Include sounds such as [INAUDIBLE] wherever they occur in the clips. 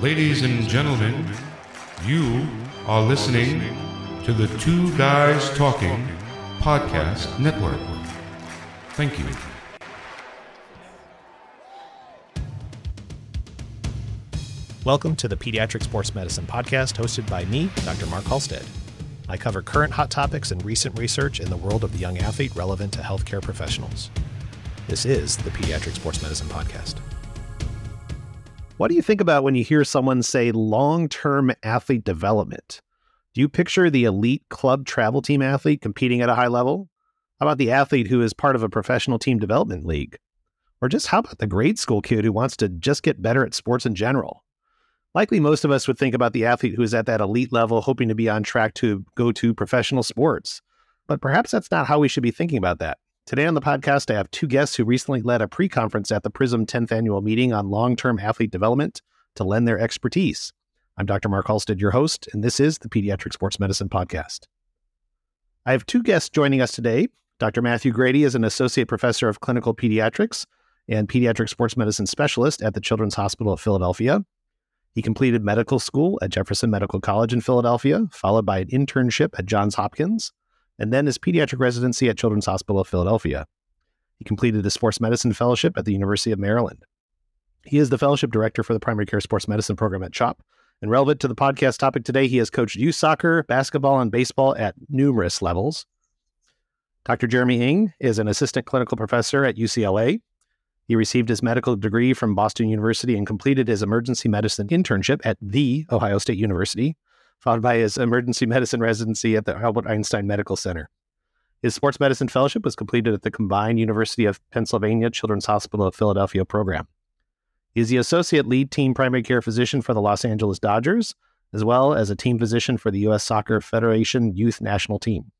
Ladies and gentlemen, you are listening to the Two Guys Talking Podcast Network. Thank you. Welcome to the Pediatric Sports Medicine Podcast, hosted by me, Dr. Mark Halstead. I cover current hot topics and recent research in the world of the young athlete relevant to healthcare professionals. This is the Pediatric Sports Medicine Podcast. What do you think about when you hear someone say long term athlete development? Do you picture the elite club travel team athlete competing at a high level? How about the athlete who is part of a professional team development league? Or just how about the grade school kid who wants to just get better at sports in general? Likely most of us would think about the athlete who is at that elite level, hoping to be on track to go to professional sports. But perhaps that's not how we should be thinking about that. Today on the podcast, I have two guests who recently led a pre conference at the PRISM 10th annual meeting on long term athlete development to lend their expertise. I'm Dr. Mark Halstead, your host, and this is the Pediatric Sports Medicine Podcast. I have two guests joining us today. Dr. Matthew Grady is an associate professor of clinical pediatrics and pediatric sports medicine specialist at the Children's Hospital of Philadelphia. He completed medical school at Jefferson Medical College in Philadelphia, followed by an internship at Johns Hopkins, and then his pediatric residency at Children's Hospital of Philadelphia. He completed a sports medicine fellowship at the University of Maryland. He is the fellowship director for the primary care sports medicine program at CHOP. And relevant to the podcast topic today, he has coached youth soccer, basketball, and baseball at numerous levels. Dr. Jeremy Ng is an assistant clinical professor at UCLA he received his medical degree from Boston University and completed his emergency medicine internship at the Ohio State University, followed by his emergency medicine residency at the Albert Einstein Medical Center. His sports medicine fellowship was completed at the combined University of Pennsylvania Children's Hospital of Philadelphia program. He is the associate lead team primary care physician for the Los Angeles Dodgers, as well as a team physician for the U.S. Soccer Federation Youth National Team.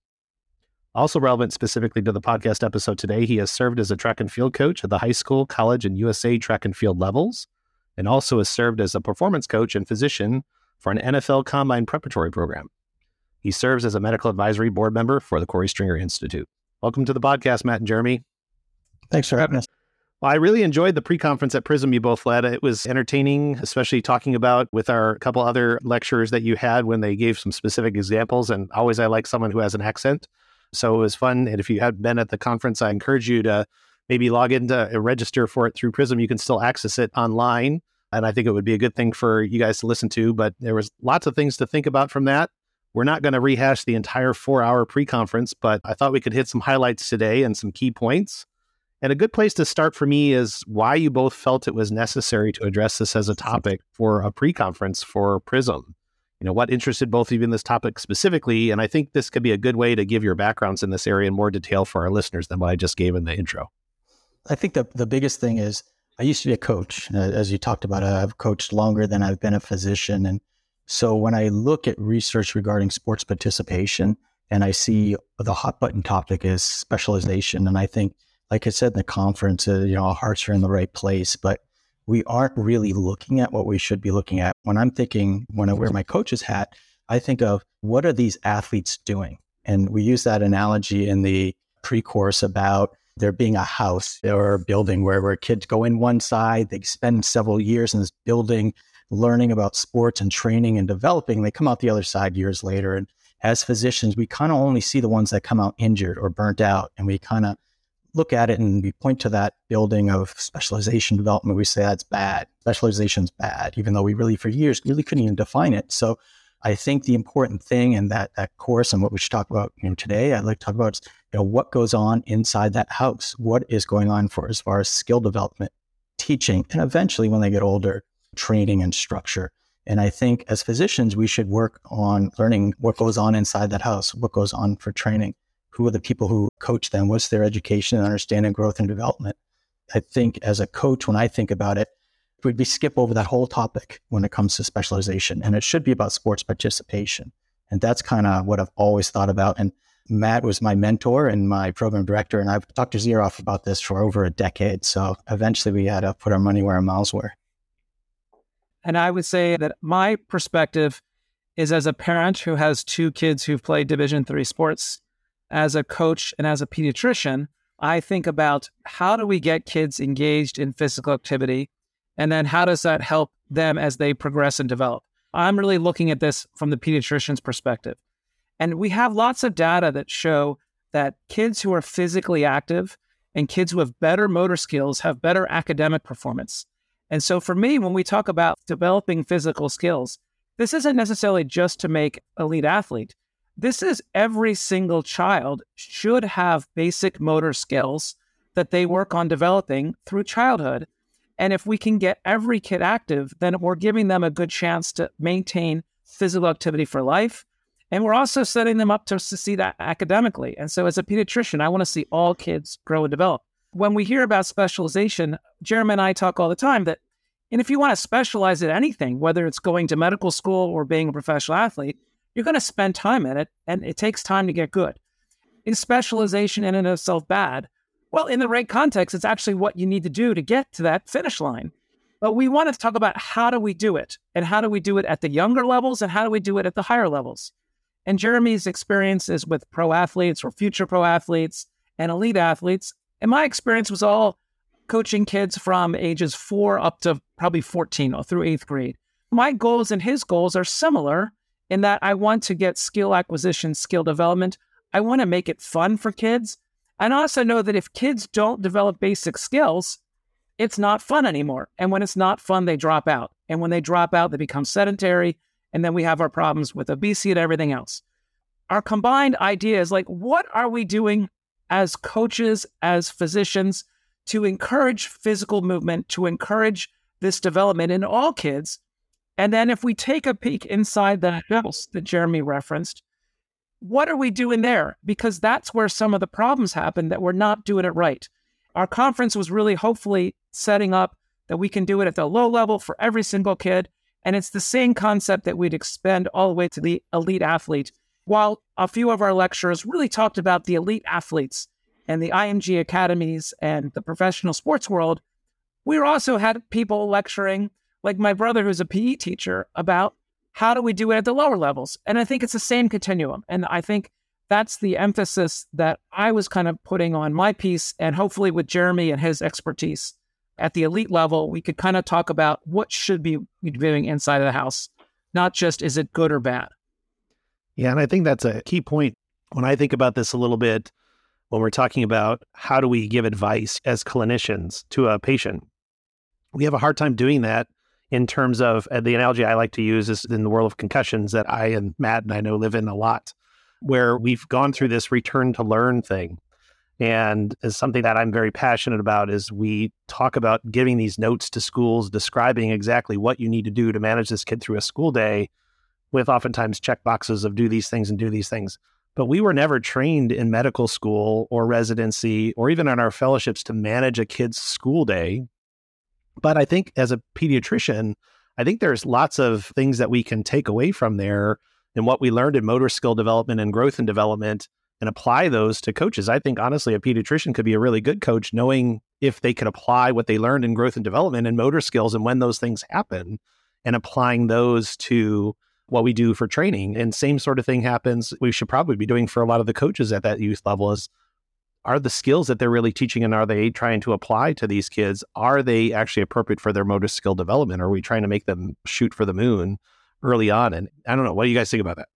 Also relevant specifically to the podcast episode today, he has served as a track and field coach at the high school, college, and USA track and field levels, and also has served as a performance coach and physician for an NFL combine preparatory program. He serves as a medical advisory board member for the Korey Stringer Institute. Welcome to the podcast, Matt and Jeremy. Thanks for having us. Well, I really enjoyed the pre-conference at Prism you both led. It was entertaining, especially talking about with our couple other lecturers that you had when they gave some specific examples. And always I like someone who has an accent. So it was fun. And if you have been at the conference, I encourage you to maybe log into uh, register for it through Prism. You can still access it online. And I think it would be a good thing for you guys to listen to. But there was lots of things to think about from that. We're not going to rehash the entire four hour pre conference, but I thought we could hit some highlights today and some key points. And a good place to start for me is why you both felt it was necessary to address this as a topic for a pre conference for Prism you know what interested both of you in this topic specifically and i think this could be a good way to give your backgrounds in this area in more detail for our listeners than what i just gave in the intro i think the, the biggest thing is i used to be a coach uh, as you talked about i've coached longer than i've been a physician and so when i look at research regarding sports participation and i see the hot button topic is specialization and i think like i said in the conference uh, you know our hearts are in the right place but we aren't really looking at what we should be looking at. When I'm thinking, when I wear my coach's hat, I think of what are these athletes doing? And we use that analogy in the pre course about there being a house or a building where, where kids go in one side, they spend several years in this building learning about sports and training and developing. They come out the other side years later. And as physicians, we kind of only see the ones that come out injured or burnt out. And we kind of look at it and we point to that building of specialization development, we say that's bad. Specialization's bad, even though we really, for years, really couldn't even define it. So I think the important thing in that, that course and what we should talk about you know, today, I'd like to talk about is, you know, what goes on inside that house? What is going on for as far as skill development, teaching, and eventually when they get older, training and structure. And I think as physicians, we should work on learning what goes on inside that house, what goes on for training who are the people who coach them? What's their education and understanding growth and development? I think as a coach, when I think about it, would be skip over that whole topic when it comes to specialization. And it should be about sports participation. And that's kind of what I've always thought about. And Matt was my mentor and my program director. And I've talked to Zeroff about this for over a decade. So eventually we had to put our money where our mouths were. And I would say that my perspective is as a parent who has two kids who've played Division three sports as a coach and as a pediatrician, I think about how do we get kids engaged in physical activity? And then how does that help them as they progress and develop. I'm really looking at this from the pediatrician's perspective. And we have lots of data that show that kids who are physically active and kids who have better motor skills have better academic performance. And so for me, when we talk about developing physical skills, this isn't necessarily just to make elite athlete. This is every single child should have basic motor skills that they work on developing through childhood. And if we can get every kid active, then we're giving them a good chance to maintain physical activity for life. And we're also setting them up to succeed that academically. And so, as a pediatrician, I want to see all kids grow and develop. When we hear about specialization, Jeremy and I talk all the time that, and if you want to specialize in anything, whether it's going to medical school or being a professional athlete, you're going to spend time in it, and it takes time to get good. Is specialization in and of itself bad? Well, in the right context, it's actually what you need to do to get to that finish line. But we want to talk about how do we do it, and how do we do it at the younger levels, and how do we do it at the higher levels. And Jeremy's experiences with pro athletes or future pro athletes and elite athletes, and my experience was all coaching kids from ages four up to probably 14 or through eighth grade. My goals and his goals are similar in that I want to get skill acquisition, skill development. I want to make it fun for kids. And also know that if kids don't develop basic skills, it's not fun anymore. And when it's not fun, they drop out. And when they drop out, they become sedentary. And then we have our problems with obesity and everything else. Our combined idea is like, what are we doing as coaches, as physicians to encourage physical movement, to encourage this development in all kids and then if we take a peek inside the house that Jeremy referenced, what are we doing there? Because that's where some of the problems happen that we're not doing it right. Our conference was really hopefully setting up that we can do it at the low level for every single kid. And it's the same concept that we'd expand all the way to the elite athlete. While a few of our lecturers really talked about the elite athletes and the IMG academies and the professional sports world, we also had people lecturing like my brother, who's a PE teacher, about how do we do it at the lower levels? And I think it's the same continuum. And I think that's the emphasis that I was kind of putting on my piece. And hopefully, with Jeremy and his expertise at the elite level, we could kind of talk about what should be doing inside of the house, not just is it good or bad. Yeah. And I think that's a key point when I think about this a little bit when we're talking about how do we give advice as clinicians to a patient. We have a hard time doing that in terms of uh, the analogy I like to use is in the world of concussions that I and Matt and I know live in a lot, where we've gone through this return to learn thing. And is something that I'm very passionate about is we talk about giving these notes to schools describing exactly what you need to do to manage this kid through a school day with oftentimes check boxes of do these things and do these things. But we were never trained in medical school or residency or even in our fellowships to manage a kid's school day but I think as a pediatrician, I think there's lots of things that we can take away from there and what we learned in motor skill development and growth and development and apply those to coaches. I think honestly, a pediatrician could be a really good coach knowing if they could apply what they learned in growth and development and motor skills and when those things happen and applying those to what we do for training. And same sort of thing happens, we should probably be doing for a lot of the coaches at that youth level is are the skills that they're really teaching and are they trying to apply to these kids are they actually appropriate for their motor skill development? Are we trying to make them shoot for the moon early on? And i don't know what do you guys think about that?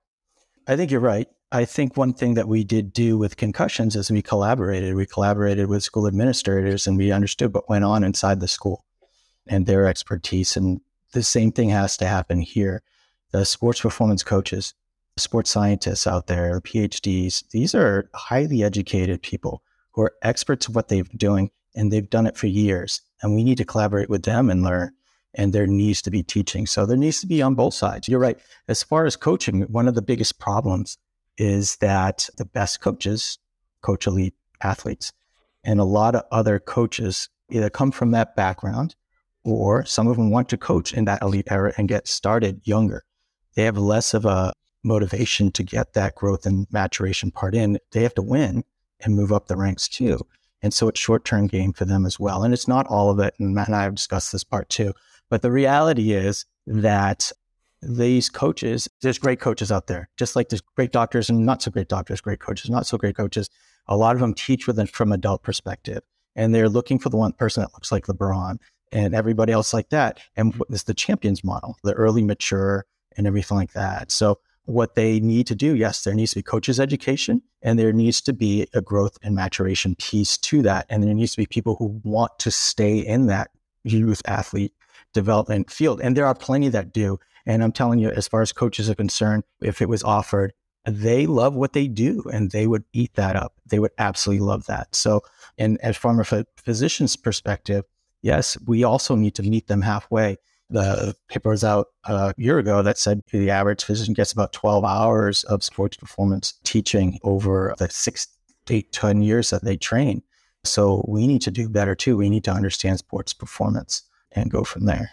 I think you're right. I think one thing that we did do with concussions is we collaborated. We collaborated with school administrators and we understood what went on inside the school and their expertise. And the same thing has to happen here. The sports performance coaches sports scientists out there, PhDs, these are highly educated people who are experts of what they've been doing and they've done it for years. And we need to collaborate with them and learn. And there needs to be teaching. So there needs to be on both sides. You're right. As far as coaching, one of the biggest problems is that the best coaches coach elite athletes. And a lot of other coaches either come from that background or some of them want to coach in that elite era and get started younger. They have less of a motivation to get that growth and maturation part in, they have to win and move up the ranks too. And so it's short term game for them as well. And it's not all of it. And Matt and I have discussed this part too. But the reality is that these coaches, there's great coaches out there, just like there's great doctors and not so great doctors, great coaches, not so great coaches. A lot of them teach with from adult perspective and they're looking for the one person that looks like LeBron and everybody else like that. And it's the champions model, the early mature and everything like that. So what they need to do, yes, there needs to be coaches education and there needs to be a growth and maturation piece to that. And there needs to be people who want to stay in that youth athlete development field. And there are plenty that do. And I'm telling you, as far as coaches are concerned, if it was offered, they love what they do and they would eat that up. They would absolutely love that. So, and as from a physician's perspective, yes, we also need to meet them halfway. The paper was out uh, a year ago that said the average physician gets about 12 hours of sports performance teaching over the six, eight, 10 years that they train. So we need to do better too. We need to understand sports performance and go from there.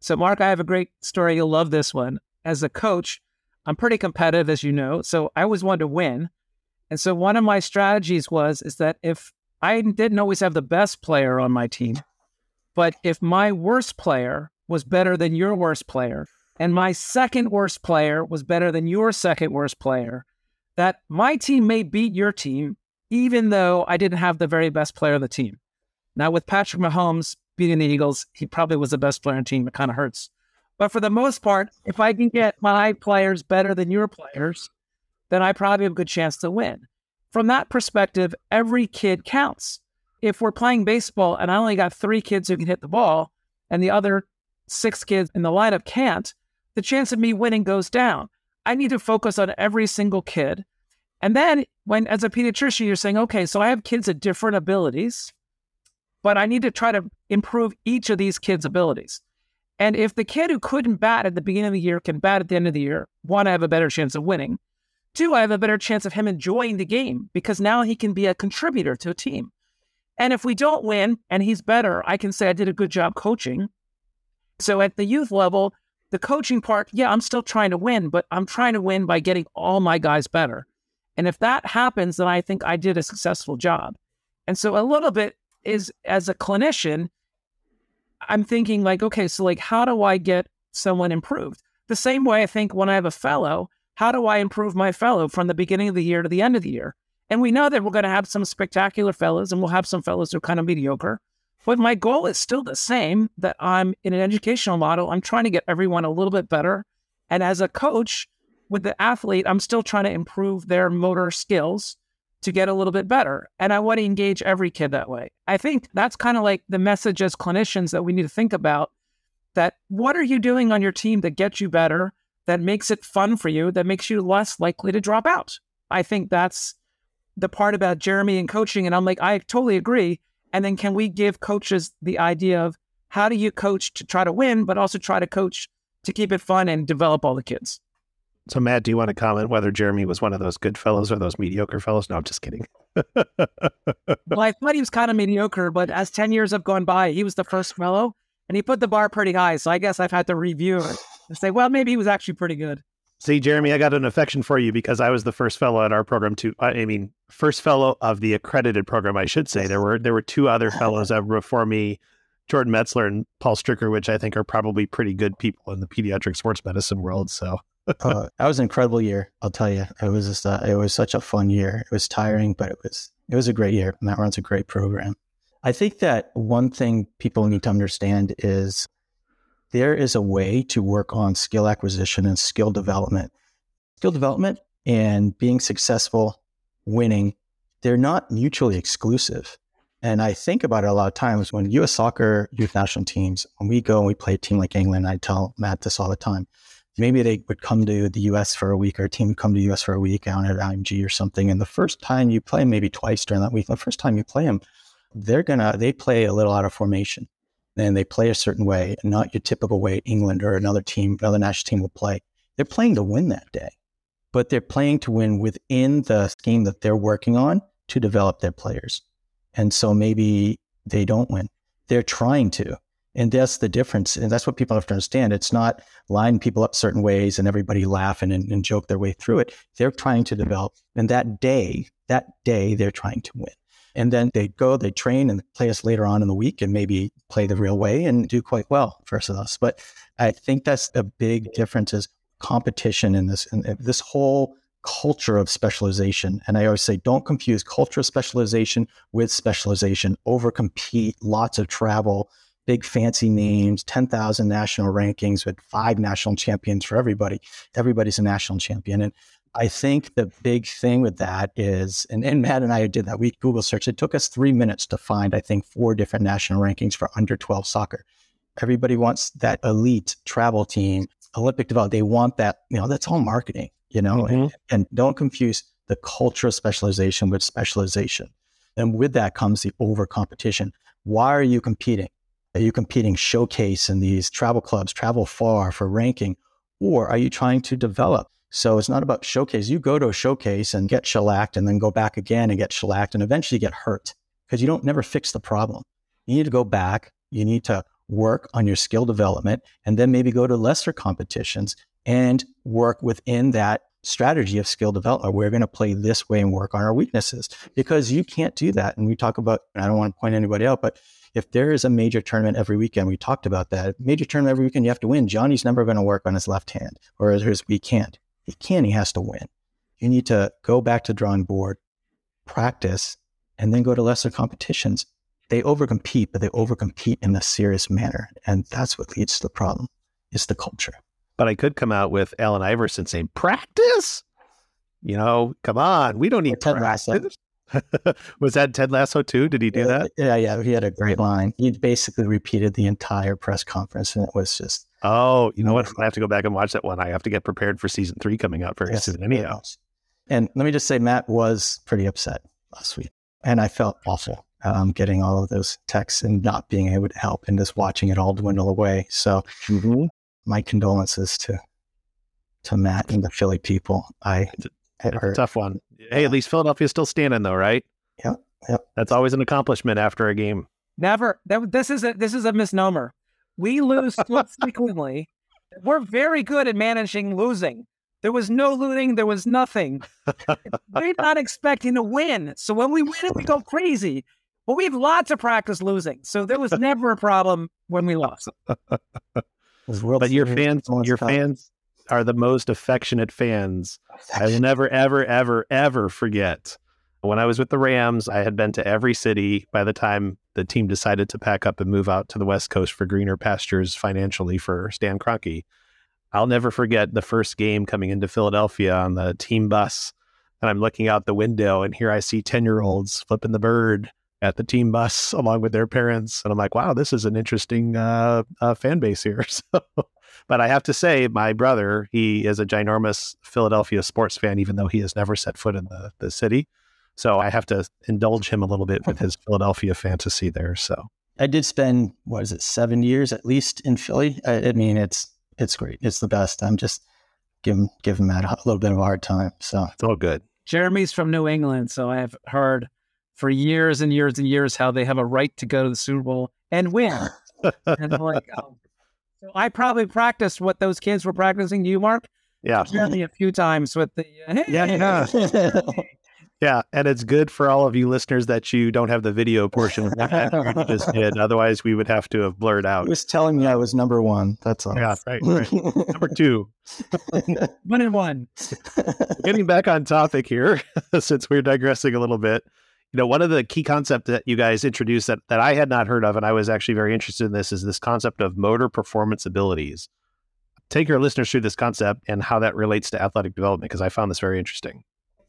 So, Mark, I have a great story. You'll love this one. As a coach, I'm pretty competitive, as you know. So I always wanted to win. And so one of my strategies was is that if I didn't always have the best player on my team, but if my worst player was better than your worst player, and my second worst player was better than your second worst player, that my team may beat your team, even though I didn't have the very best player on the team. Now, with Patrick Mahomes beating the Eagles, he probably was the best player on the team. It kind of hurts. But for the most part, if I can get my players better than your players, then I probably have a good chance to win. From that perspective, every kid counts. If we're playing baseball and I only got three kids who can hit the ball and the other six kids in the lineup can't, the chance of me winning goes down. I need to focus on every single kid. And then when as a pediatrician, you're saying, okay, so I have kids at different abilities, but I need to try to improve each of these kids' abilities. And if the kid who couldn't bat at the beginning of the year can bat at the end of the year, one, I have a better chance of winning. Two, I have a better chance of him enjoying the game because now he can be a contributor to a team. And if we don't win and he's better, I can say I did a good job coaching. So at the youth level, the coaching part, yeah, I'm still trying to win, but I'm trying to win by getting all my guys better. And if that happens, then I think I did a successful job. And so a little bit is as a clinician, I'm thinking like, okay, so like, how do I get someone improved? The same way I think when I have a fellow, how do I improve my fellow from the beginning of the year to the end of the year? And we know that we're going to have some spectacular fellows and we'll have some fellows who are kind of mediocre. But my goal is still the same that I'm in an educational model. I'm trying to get everyone a little bit better. And as a coach with the athlete, I'm still trying to improve their motor skills to get a little bit better. And I want to engage every kid that way. I think that's kind of like the message as clinicians that we need to think about that what are you doing on your team that gets you better, that makes it fun for you, that makes you less likely to drop out? I think that's the part about Jeremy and coaching. And I'm like, I totally agree. And then can we give coaches the idea of how do you coach to try to win, but also try to coach to keep it fun and develop all the kids? So, Matt, do you want to comment whether Jeremy was one of those good fellows or those mediocre fellows? No, I'm just kidding. [LAUGHS] well, I thought he was kind of mediocre, but as 10 years have gone by, he was the first fellow and he put the bar pretty high. So I guess I've had to review it and say, well, maybe he was actually pretty good. See, Jeremy, I got an affection for you because I was the first fellow at our program to, I mean, first fellow of the accredited program, I should say. There were there were two other fellows before me, Jordan Metzl and Paul Stricker, which I think are probably pretty good people in the pediatric sports medicine world. So uh, [LAUGHS] that was an incredible year. I'll tell you, it was just, uh, it was such a fun year. It was tiring, but it was it was a great year. Matt runs a great program. I think that one thing people need to understand is there is a way to work on skill acquisition and skill development. Skill development and being successful, winning, they're not mutually exclusive. And I think about it a lot of times when U.S. soccer youth national teams, when we go and we play a team like England, I tell Matt this all the time maybe they would come to the US for a week or a team would come to the US for a week out at IMG or something. And the first time you play, maybe twice during that week, the first time you play them, they're gonna they play a little out of formation and they play a certain way, not your typical way England or another team, another national team will play. They're playing to win that day, but they're playing to win within the scheme that they're working on to develop their players. And so maybe they don't win. They're trying to. And that's the difference. And that's what people have to understand. It's not lining people up certain ways and everybody laughing and, and joke their way through it. They're trying to develop. And that day, that day, they're trying to win. And then they go, they train and play us later on in the week and maybe play the real way and do quite well versus us. But I think that's a big difference is competition in this, in this whole culture of specialization. And I always say, don't confuse culture of specialization with specialization, over compete, lots of travel, big fancy names, 10,000 national rankings with five national champions for everybody. Everybody's a national champion. And I think the big thing with that is, and, and Matt and I did that. week Google search. It took us three minutes to find, I think, four different national rankings for under 12 soccer. Everybody wants that elite travel team, Olympic development. They want that, you know, that's all marketing, you know, mm-hmm. and, and don't confuse the culture of specialization with specialization. And with that comes the over competition. Why are you competing? Are you competing showcase in these travel clubs, travel far for ranking? Or are you trying to develop? So it's not about showcase. You go to a showcase and get shellacked and then go back again and get shellacked and eventually get hurt because you don't never fix the problem. You need to go back. You need to work on your skill development and then maybe go to lesser competitions and work within that strategy of skill development. We're going to play this way and work on our weaknesses because you can't do that. And we talk about, I don't want to point anybody out, but if there is a major tournament every weekend, we talked about that. Major tournament every weekend, you have to win. Johnny's never going to work on his left hand or his weak hand. He can, he has to win. You need to go back to drawing board, practice, and then go to lesser competitions. They overcompete, but they overcompete in a serious manner. And that's what leads to the problem is the culture. But I could come out with Allen Iverson saying, practice? You know, come on. We don't need Ted practice. [LAUGHS] was that Ted Lasso too? Did he do yeah, that? Yeah, yeah. He had a great line. He basically repeated the entire press conference, and it was just. Oh, you know what? I have to go back and watch that one. I have to get prepared for season three coming up very yes, soon. Anyhow, and let me just say, Matt was pretty upset last week, and I felt awful um, getting all of those texts and not being able to help, and just watching it all dwindle away. So, mm-hmm. my condolences to to Matt and the Philly people. I it hurt. tough one. Hey, at least Philadelphia's still standing though, right? Yep. Yep. That's always an accomplishment after a game. Never. That, this is a this is a misnomer. We lose frequently. We're very good at managing losing. There was no looting. There was nothing. We're not expecting to win. So when we win we go crazy. But we have lots of practice losing. So there was never a problem when we lost. [LAUGHS] but your fans, your fans, are the most affectionate fans. [LAUGHS] I will never, ever, ever, ever forget. When I was with the Rams, I had been to every city by the time the team decided to pack up and move out to the West Coast for greener pastures financially for Stan Kroenke. I'll never forget the first game coming into Philadelphia on the team bus. And I'm looking out the window, and here I see 10 year olds flipping the bird at the team bus along with their parents. And I'm like, wow, this is an interesting uh, uh, fan base here. [LAUGHS] So but I have to say, my brother, he is a ginormous Philadelphia sports fan, even though he has never set foot in the, the city. So I have to indulge him a little bit with his Philadelphia fantasy there. So I did spend what is it, seven years at least in Philly. I, I mean, it's it's great. It's the best. I'm just giving giving Matt a little bit of a hard time. So it's all good. Jeremy's from New England, so I have heard for years and years and years how they have a right to go to the Super Bowl and win. [LAUGHS] and I'm like, oh, so I probably practiced what those kids were practicing. You, Mark? Yeah. Certainly a few times with the. Uh, hey, yeah. Yeah. [LAUGHS] [LAUGHS] yeah. And it's good for all of you listeners that you don't have the video portion of that you just did. [LAUGHS] Otherwise, we would have to have blurred out. He was telling me I was number one. That's all. Yeah. Right. right. number two. [LAUGHS] one and one. Getting back on topic here, [LAUGHS] since we're digressing a little bit you know, one of the key concepts that you guys introduced that, that I had not heard of, and I was actually very interested in this, is this concept of motor performance abilities. Take your listeners through this concept and how that relates to athletic development, because I found this very interesting.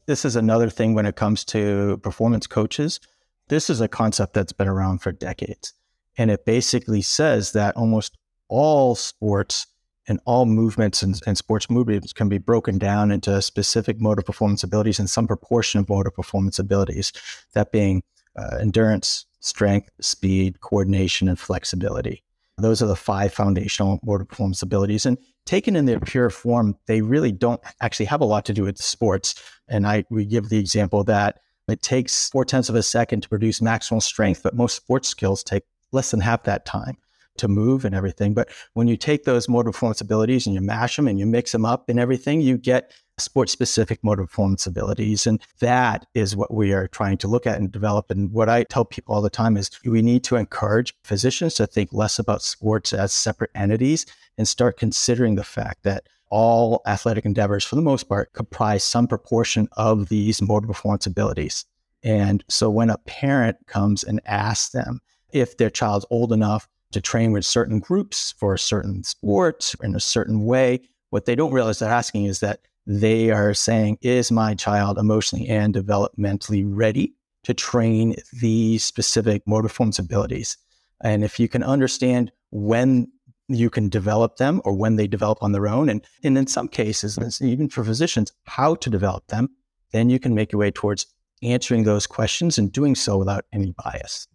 This is another thing when it comes to performance coaches. This is a concept that's been around for decades. And it basically says that almost all sports and all movements and, and, sports movements can be broken down into specific motor performance abilities and some proportion of motor performance abilities, that being uh, endurance, strength, speed, coordination, and flexibility. Those are the five foundational motor performance abilities. And taken in their pure form, they really don't actually have a lot to do with sports. And I we give the example that it takes four tenths of a second to produce maximal strength, but most sports skills take less than half that time to move and everything. But when you take those motor performance abilities and you mash them and you mix them up and everything, you get sport specific motor performance abilities. And that is what we are trying to look at and develop. And what I tell people all the time is we need to encourage physicians to think less about sports as separate entities and start considering the fact that all athletic endeavors, for the most part, comprise some proportion of these motor performance abilities. And so when a parent comes and asks them if their child's old enough to train with certain groups for a certain sport in a certain way. What they don't realize they're asking is that they are saying, is my child emotionally and developmentally ready to train these specific motor performance abilities? And if you can understand when you can develop them or when they develop on their own, and, and in some cases, even for physicians, how to develop them, then you can make your way towards answering those questions and doing so without any bias.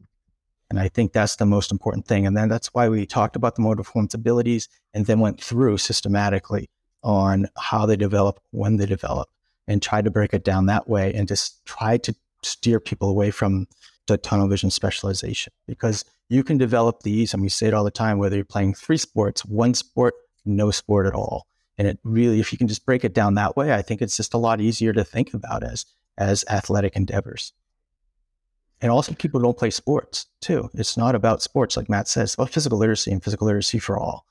And I think that's the most important thing. And then that's why we talked about the motor performance abilities and then went through systematically on how they develop, when they develop, and try to break it down that way and just try to steer people away from the tunnel vision specialization because you can develop these, and we say it all the time, whether you're playing three sports, one sport, no sport at all. And it really, if you can just break it down that way, I think it's just a lot easier to think about as as athletic endeavors. And also, people don't play sports too. It's not about sports, like Matt says, about physical literacy and physical literacy for all.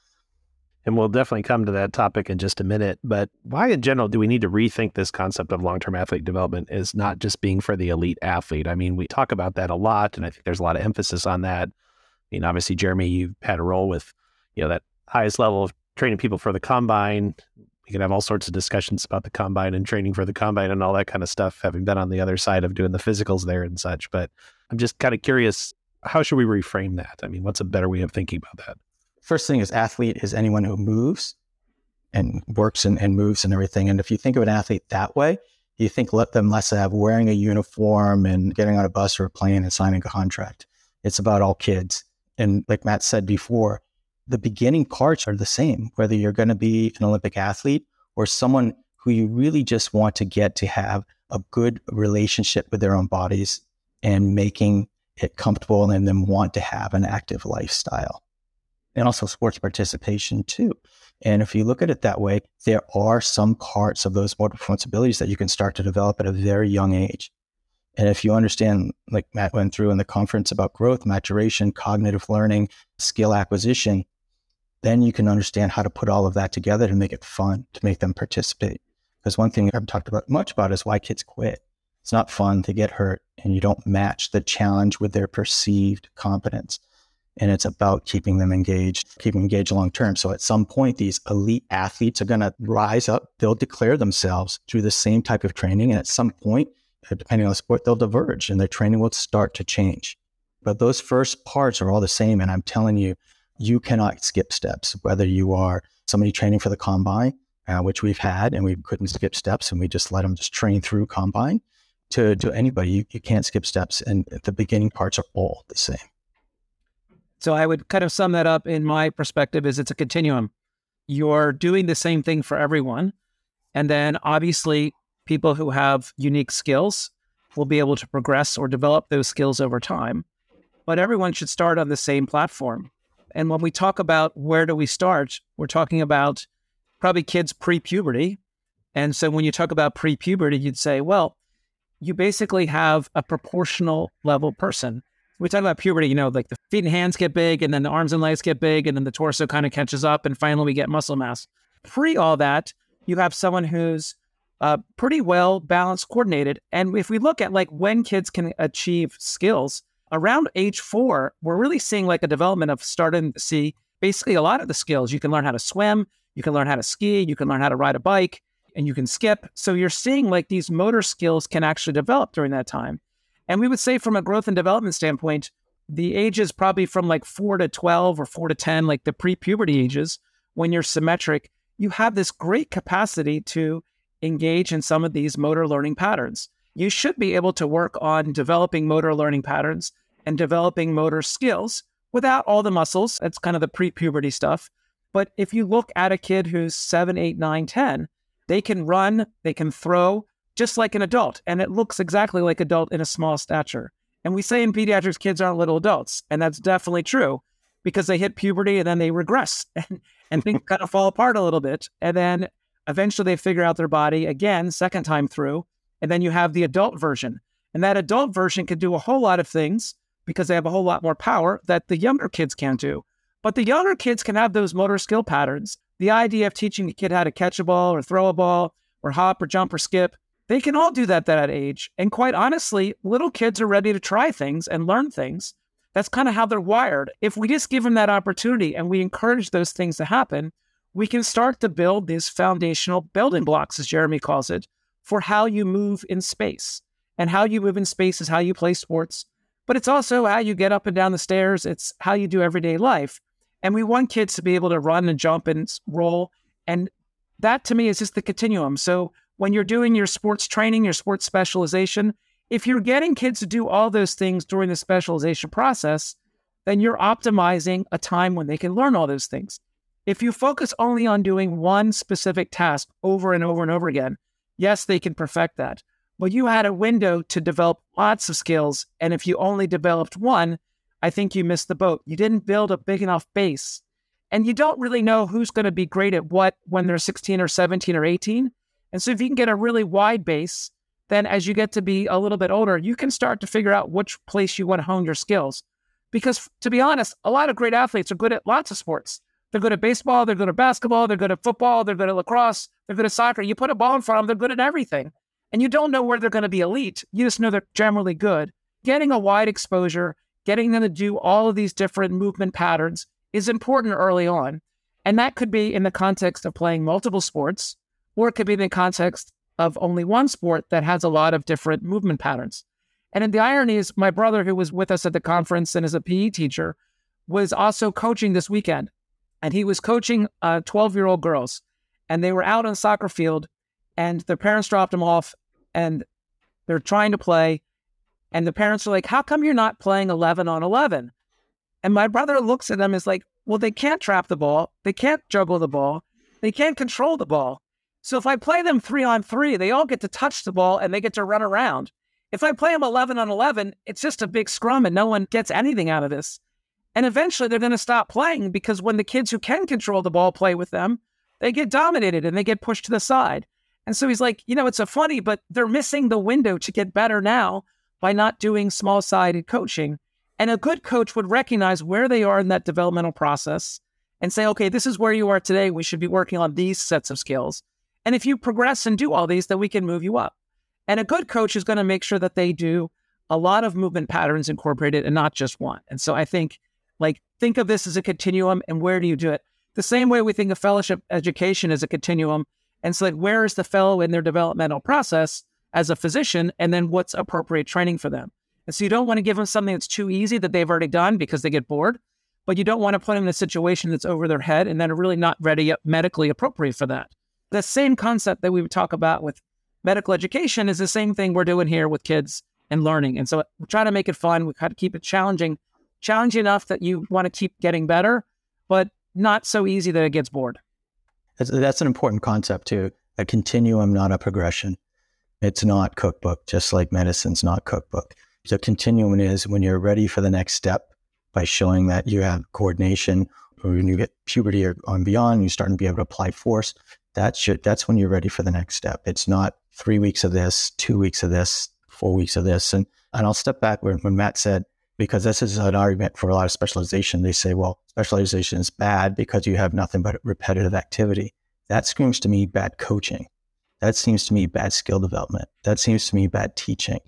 And we'll definitely come to that topic in just a minute. But why, in general, do we need to rethink this concept of long term athlete development as not just being for the elite athlete? I mean, we talk about that a lot, and I think there's a lot of emphasis on that. I mean, obviously, Jeremy, you've had a role with, you know, that highest level of training people for the combine. We can have all sorts of discussions about the combine and training for the combine and all that kind of stuff, having been on the other side of doing the physicals there and such. But I'm just kind of curious, how should we reframe that? I mean, what's a better way of thinking about that? First thing is athlete is anyone who moves and works and, and moves and everything. And if you think of an athlete that way, you think let them less have wearing a uniform and getting on a bus or a plane and signing a contract. It's about all kids. And like Matt said before, the beginning parts are the same, whether you're going to be an Olympic athlete or someone who you really just want to get to have a good relationship with their own bodies and making it comfortable and then want to have an active lifestyle and also sports participation too. And if you look at it that way, there are some parts of those motor performance abilities that you can start to develop at a very young age. And if you understand, like Matt went through in the conference about growth, maturation, cognitive learning, skill acquisition, then you can understand how to put all of that together to make it fun, to make them participate. Because one thing I haven't talked about much about is why kids quit. It's not fun to get hurt and you don't match the challenge with their perceived competence. And it's about keeping them engaged, keeping engaged long term. So at some point, these elite athletes are going to rise up. They'll declare themselves through the same type of training. And at some point, uh, depending on the sport, they'll diverge and their training will start to change. But those first parts are all the same. And I'm telling you, you cannot skip steps, whether you are somebody training for the combine, uh, which we've had, and we couldn't skip steps, and we just let them just train through combine, to, to anybody, you, you can't skip steps. And the beginning parts are all the same. So I would kind of sum that up in my perspective is it's a continuum. You're doing the same thing for everyone. And then obviously people who have unique skills will be able to progress or develop those skills over time. But everyone should start on the same platform. And when we talk about where do we start, we're talking about probably kids pre puberty. And so when you talk about pre puberty, you'd say, well, you basically have a proportional level person. We talk about puberty, you know, like the feet and hands get big, and then the arms and legs get big, and then the torso kind of catches up, and finally we get muscle mass. Pre all that, you have someone who's uh, pretty well balanced, coordinated. And if we look at like when kids can achieve skills, around age four, we're really seeing like a development of starting to see basically a lot of the skills. You can learn how to swim, you can learn how to ski, you can learn how to ride a bike, and you can skip. So you're seeing like these motor skills can actually develop during that time. And we would say from a growth and development standpoint, the ages probably from like four to 12 or four to 10, like the pre puberty ages, when you're symmetric, you have this great capacity to engage in some of these motor learning patterns you should be able to work on developing motor learning patterns and developing motor skills without all the muscles. That's kind of the pre puberty stuff. But if you look at a kid who's seven, eight, nine, 10, they can run, they can throw just like an adult. And it looks exactly like adult in a small stature. And we say in pediatrics, kids aren't little adults. And that's definitely true because they hit puberty and then they regress [LAUGHS] and, and things kind of fall apart a little bit. And then eventually they figure out their body again, second time through, and then you have the adult version. And that adult version can do a whole lot of things because they have a whole lot more power that the younger kids can't do. But the younger kids can have those motor skill patterns. The idea of teaching a kid how to catch a ball or throw a ball or hop or jump or skip, they can all do that at that age. And quite honestly, little kids are ready to try things and learn things. That's kind of how they're wired. If we just give them that opportunity and we encourage those things to happen, we can start to build these foundational building blocks, as Jeremy calls it, for how you move in space. And how you move in space is how you play sports, but it's also how you get up and down the stairs. It's how you do everyday life. And we want kids to be able to run and jump and roll. And that to me is just the continuum. So when you're doing your sports training, your sports specialization, if you're getting kids to do all those things during the specialization process, then you're optimizing a time when they can learn all those things. If you focus only on doing one specific task over and over and over again, yes, they can perfect that. But you had a window to develop lots of skills. And if you only developed one, I think you missed the boat. You didn't build a big enough base. And you don't really know who's going to be great at what when they're 16 or 17 or 18. And so if you can get a really wide base, then as you get to be a little bit older, you can start to figure out which place you want to hone your skills. Because to be honest, a lot of great athletes are good at lots of sports. They're good at baseball, they're good at basketball, they're good at football, they're good at lacrosse, they're good at soccer. You put a ball in front of them, they're good at everything. And you don't know where they're going to be elite. You just know they're generally good. Getting a wide exposure, getting them to do all of these different movement patterns is important early on. And that could be in the context of playing multiple sports, or it could be in the context of only one sport that has a lot of different movement patterns. And in the irony is, my brother, who was with us at the conference and is a PE teacher, was also coaching this weekend. And he was coaching 12 uh, year old girls. And they were out on a soccer field, and their parents dropped them off, and they're trying to play. And the parents are like, How come you're not playing 11 on 11? And my brother looks at them and is like, Well, they can't trap the ball. They can't juggle the ball. They can't control the ball. So if I play them three on three, they all get to touch the ball and they get to run around. If I play them 11 on 11, it's just a big scrum and no one gets anything out of this. And eventually they're going to stop playing because when the kids who can control the ball play with them, they get dominated and they get pushed to the side. And so he's like, you know, it's a funny, but they're missing the window to get better now by not doing small sided coaching. And a good coach would recognize where they are in that developmental process and say, okay, this is where you are today. We should be working on these sets of skills. And if you progress and do all these, then we can move you up. And a good coach is going to make sure that they do a lot of movement patterns incorporated and not just one. And so I think, like, think of this as a continuum and where do you do it? The same way we think of fellowship education as a continuum. And so, like, where is the fellow in their developmental process as a physician? And then what's appropriate training for them? And so you don't want to give them something that's too easy that they've already done because they get bored, but you don't want to put them in a situation that's over their head and then really not ready medically appropriate for that the same concept that we would talk about with medical education is the same thing we're doing here with kids and learning. And so we try to make it fun. We try to keep it challenging, challenging enough that you want to keep getting better, but not so easy that it gets bored. That's, that's an important concept too. A continuum, not a progression. It's not cookbook, just like medicine's not cookbook. So continuum is when you're ready for the next step by showing that you have coordination or when you get puberty or on beyond, you're starting to be able to apply force that should that's when you're ready for the next step. It's not three weeks of this, two weeks of this, four weeks of this. And and I'll step back when, when Matt said, because this is an argument for a lot of specialization. They say, well, specialization is bad because you have nothing but repetitive activity. That screams to me bad coaching. That seems to me bad skill development. That seems to me bad teaching.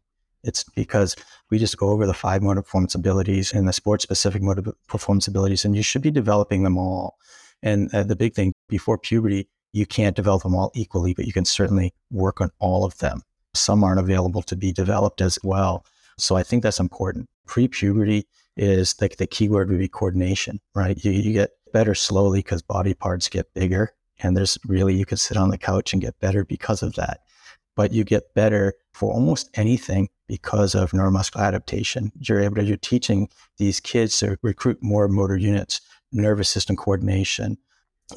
It's because we just go over the five motor performance abilities and the sport specific motor performance abilities, and you should be developing them all. And uh, the big thing before puberty, you can't develop them all equally, but you can certainly work on all of them. Some aren't available to be developed as well. So I think that's important. Pre puberty is like the key word would be coordination, right? You, you get better slowly because body parts get bigger. And there's really, you could sit on the couch and get better because of that. But you get better for almost anything because of neuromuscular adaptation. You're able to, you're teaching these kids to recruit more motor units, nervous system coordination,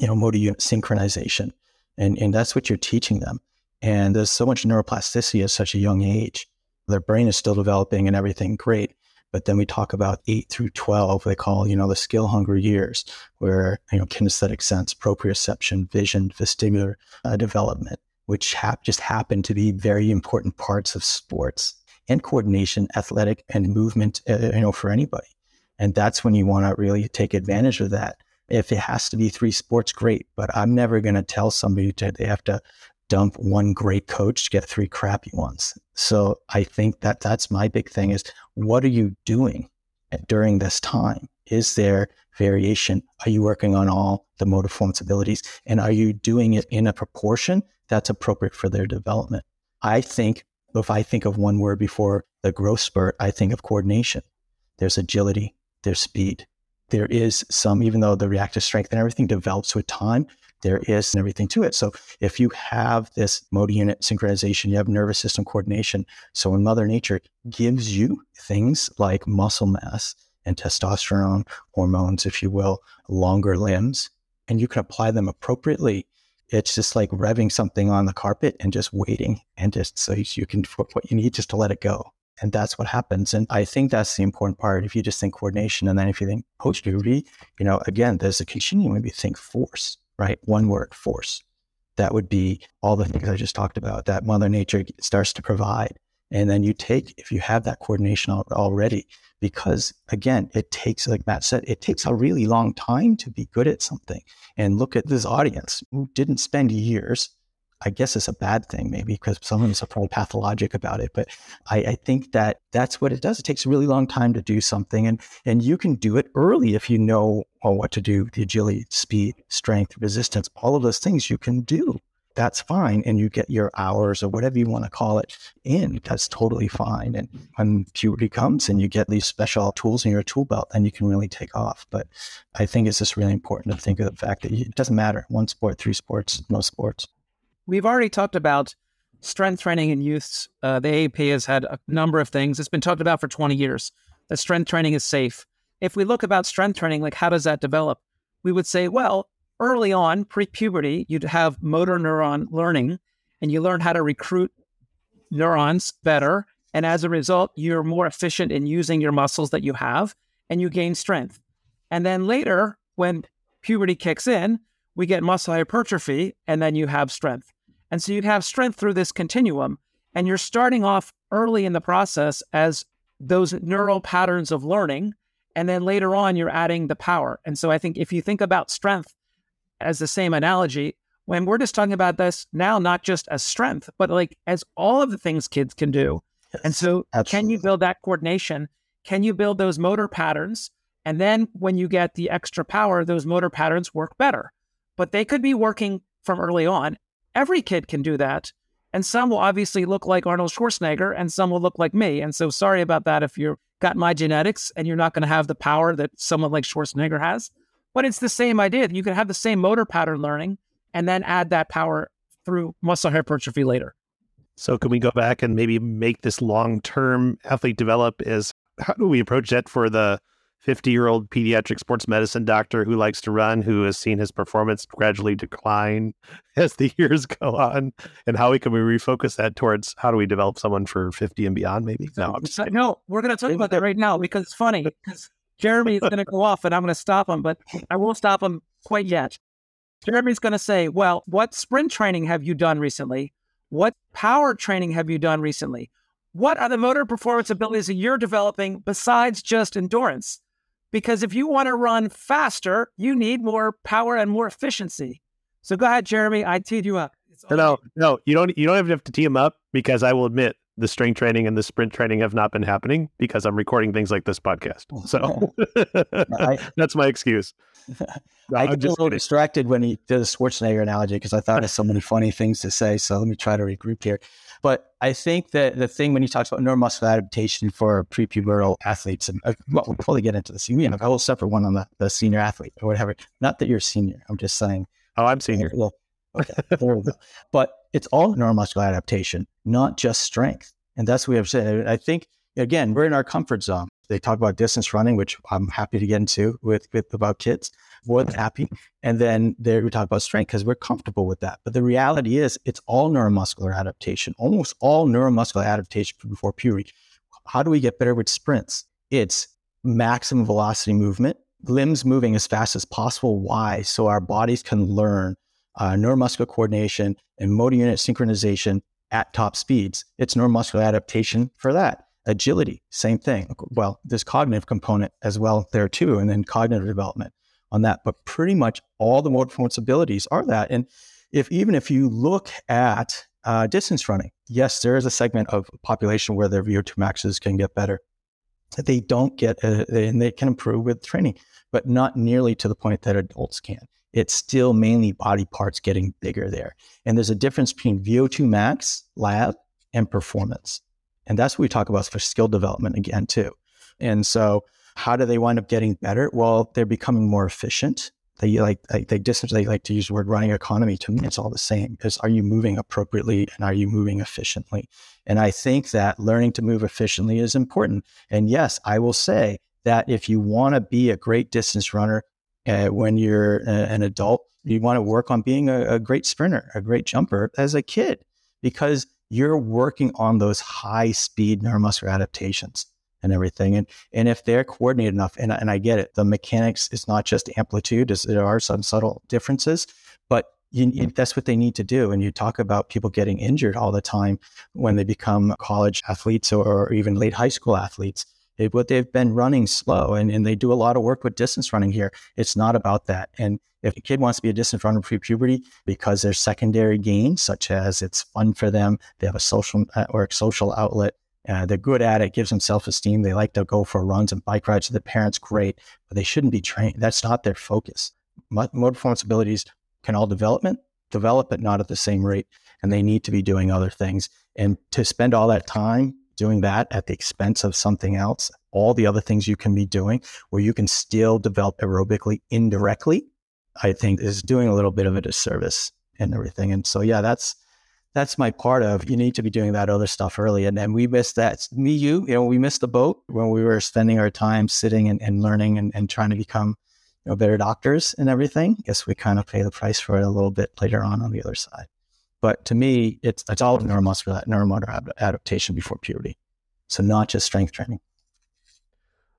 you know, motor unit synchronization. And, and that's what you're teaching them. And there's so much neuroplasticity at such a young age. Their brain is still developing and everything great. But then we talk about eight through 12, they call, you know, the skill hungry years where, you know, kinesthetic sense, proprioception, vision, vestibular uh, development, which just happen to be very important parts of sports and coordination, athletic and movement, uh, you know, for anybody. And that's when you want to really take advantage of that. If it has to be three sports, great. But I'm never going to tell somebody that they have to dump one great coach to get three crappy ones. So I think that that's my big thing is what are you doing? during this time? Is there variation? Are you working on all the motor performance abilities? And are you doing it in a proportion that's appropriate for their development? I think if I think of one word before the growth spurt, I think of coordination. There's agility, there's speed. There is some, even though the reactive strength and everything develops with time, there is everything to it. So if you have this motor unit synchronization, you have nervous system coordination. So when Mother Nature gives you things like muscle mass and testosterone hormones, if you will, longer limbs, and you can apply them appropriately, it's just like revving something on the carpet and just waiting and just so you can put what you need just to let it go. And that's what happens. And I think that's the important part. If you just think coordination and then if you think post puberty, you know, again, there's a continuum. Maybe think force, right? One word, force. That would be all the things I just talked about that Mother Nature starts to provide. And then you take, if you have that coordination already, because again, it takes, like Matt said, it takes a really long time to be good at something. And look at this audience who didn't spend years. I guess it's a bad thing, maybe, because some of us are probably pathologic about it. But I, I think that that's what it does. It takes a really long time to do something, and and you can do it early if you know well, what to do. The agility, speed, strength, resistance, all of those things you can do that's fine. And you get your hours or whatever you want to call it in, that's totally fine. And when puberty comes and you get these special tools in your tool belt, then you can really take off. But I think it's just really important to think of the fact that it doesn't matter one sport, three sports, no sports. We've already talked about strength training in youths. Uh, the AAP has had a number of things. It's been talked about for 20 years that strength training is safe. If we look about strength training, like how does that develop? We would say, well, early on, pre puberty, you'd have motor neuron learning and you learn how to recruit neurons better. And as a result, you're more efficient in using your muscles that you have and you gain strength. And then later, when puberty kicks in, we get muscle hypertrophy and then you have strength. And so you'd have strength through this continuum. And you're starting off early in the process as those neural patterns of learning. And then later on, you're adding the power. And so I think if you think about strength as the same analogy, when we're just talking about this now, not just as strength, but like as all of the things kids can do. Yes, and so, absolutely. can you build that coordination? Can you build those motor patterns? And then when you get the extra power, those motor patterns work better. But they could be working from early on. Every kid can do that. And some will obviously look like Arnold Schwarzenegger and some will look like me. And so, sorry about that if you've got my genetics and you're not going to have the power that someone like Schwarzenegger has. But it's the same idea. That you can have the same motor pattern learning and then add that power through muscle hypertrophy later. So can we go back and maybe make this long-term athlete develop is how do we approach that for the 50-year-old pediatric sports medicine doctor who likes to run who has seen his performance gradually decline [LAUGHS] as the years go on and how we can we refocus that towards how do we develop someone for 50 and beyond maybe? No, no, we're going to talk about that right now because it's funny [LAUGHS] because Jeremy is going to go off and I'm going to stop him, but I won't stop him quite yet. Jeremy's going to say, Well, what sprint training have you done recently? What power training have you done recently? What are the motor performance abilities that you're developing besides just endurance? Because if you want to run faster, you need more power and more efficiency. So go ahead, Jeremy. I teed you up. No, no, you don't. You don't even have to tee him up because I will admit the strength training and the sprint training have not been happening because I'm recording things like this podcast. Oh, so [LAUGHS] I, that's my excuse. [LAUGHS] No, I get a little kidding. distracted when he did the Schwarzenegger analogy because I thought of so many funny things to say. So let me try to regroup here. But I think that the thing when he talks about neuromuscular adaptation for prepubertal athletes, and uh, well, we'll probably get into this. You have a whole separate one on the, the senior athlete or whatever. Not that you're a senior. I'm just saying. Oh, I'm senior. well, okay, we. But it's all neuromuscular adaptation, not just strength. And that's what we have said. I think, again, we're in our comfort zone. They talk about distance running, which I'm happy to get into with, with about kids, more than happy. And then there we talk about strength because we're comfortable with that. But the reality is it's all neuromuscular adaptation, almost all neuromuscular adaptation before puberty. How do we get better with sprints? It's maximum velocity movement, limbs moving as fast as possible. Why? So our bodies can learn uh, neuromuscular coordination and motor unit synchronization at top speeds. It's neuromuscular adaptation for that. Agility, same thing. Well, there's cognitive component as well there too, and then cognitive development on that. But pretty much all the motor performance abilities are that. And if even if you look at uh, distance running, yes, there is a segment of population where their VO2 maxes can get better. they don't get, uh, and they can improve with training, but not nearly to the point that adults can. It's still mainly body parts getting bigger there. And there's a difference between VO2 max, lab, and performance. And that's what we talk about for skill development again, too. And so, how do they wind up getting better? Well, they're becoming more efficient. They like they distance. They like to use the word running economy. To me, it's all the same. Because are you moving appropriately and are you moving efficiently? And I think that learning to move efficiently is important. And yes, I will say that if you want to be a great distance runner uh, when you're a, an adult, you want to work on being a, a great sprinter, a great jumper as a kid, because you're working on those high speed neuromuscular adaptations and everything. And and if they're coordinated enough, and, and I get it, the mechanics is not just amplitude, there are some subtle differences, but you, you, mm-hmm. that's what they need to do. And you talk about people getting injured all the time when they become college athletes or, or even late high school athletes. It, what they've been running slow and, and they do a lot of work with distance running here. It's not about that. And if a kid wants to be a distance runner pre puberty because there's secondary gains, such as it's fun for them, they have a social uh, or social outlet, uh, they're good at it, gives them self esteem. They like to go for runs and bike rides the parents, great, but they shouldn't be trained. That's not their focus. Motor performance abilities can all development, develop, but not at the same rate. And they need to be doing other things. And to spend all that time doing that at the expense of something else, all the other things you can be doing where you can still develop aerobically indirectly, I think is doing a little bit of a disservice and everything. And so, yeah, that's, that's my part of you need to be doing that other stuff early. And then we missed that. Me, you, you know, we missed the boat when we were spending our time sitting and, and learning and, and trying to become you know, better doctors and everything. Guess we kind of pay the price for it a little bit later on on the other side. But to me, it's it's all neuromuscular neuromotor adaptation before puberty. So not just strength training.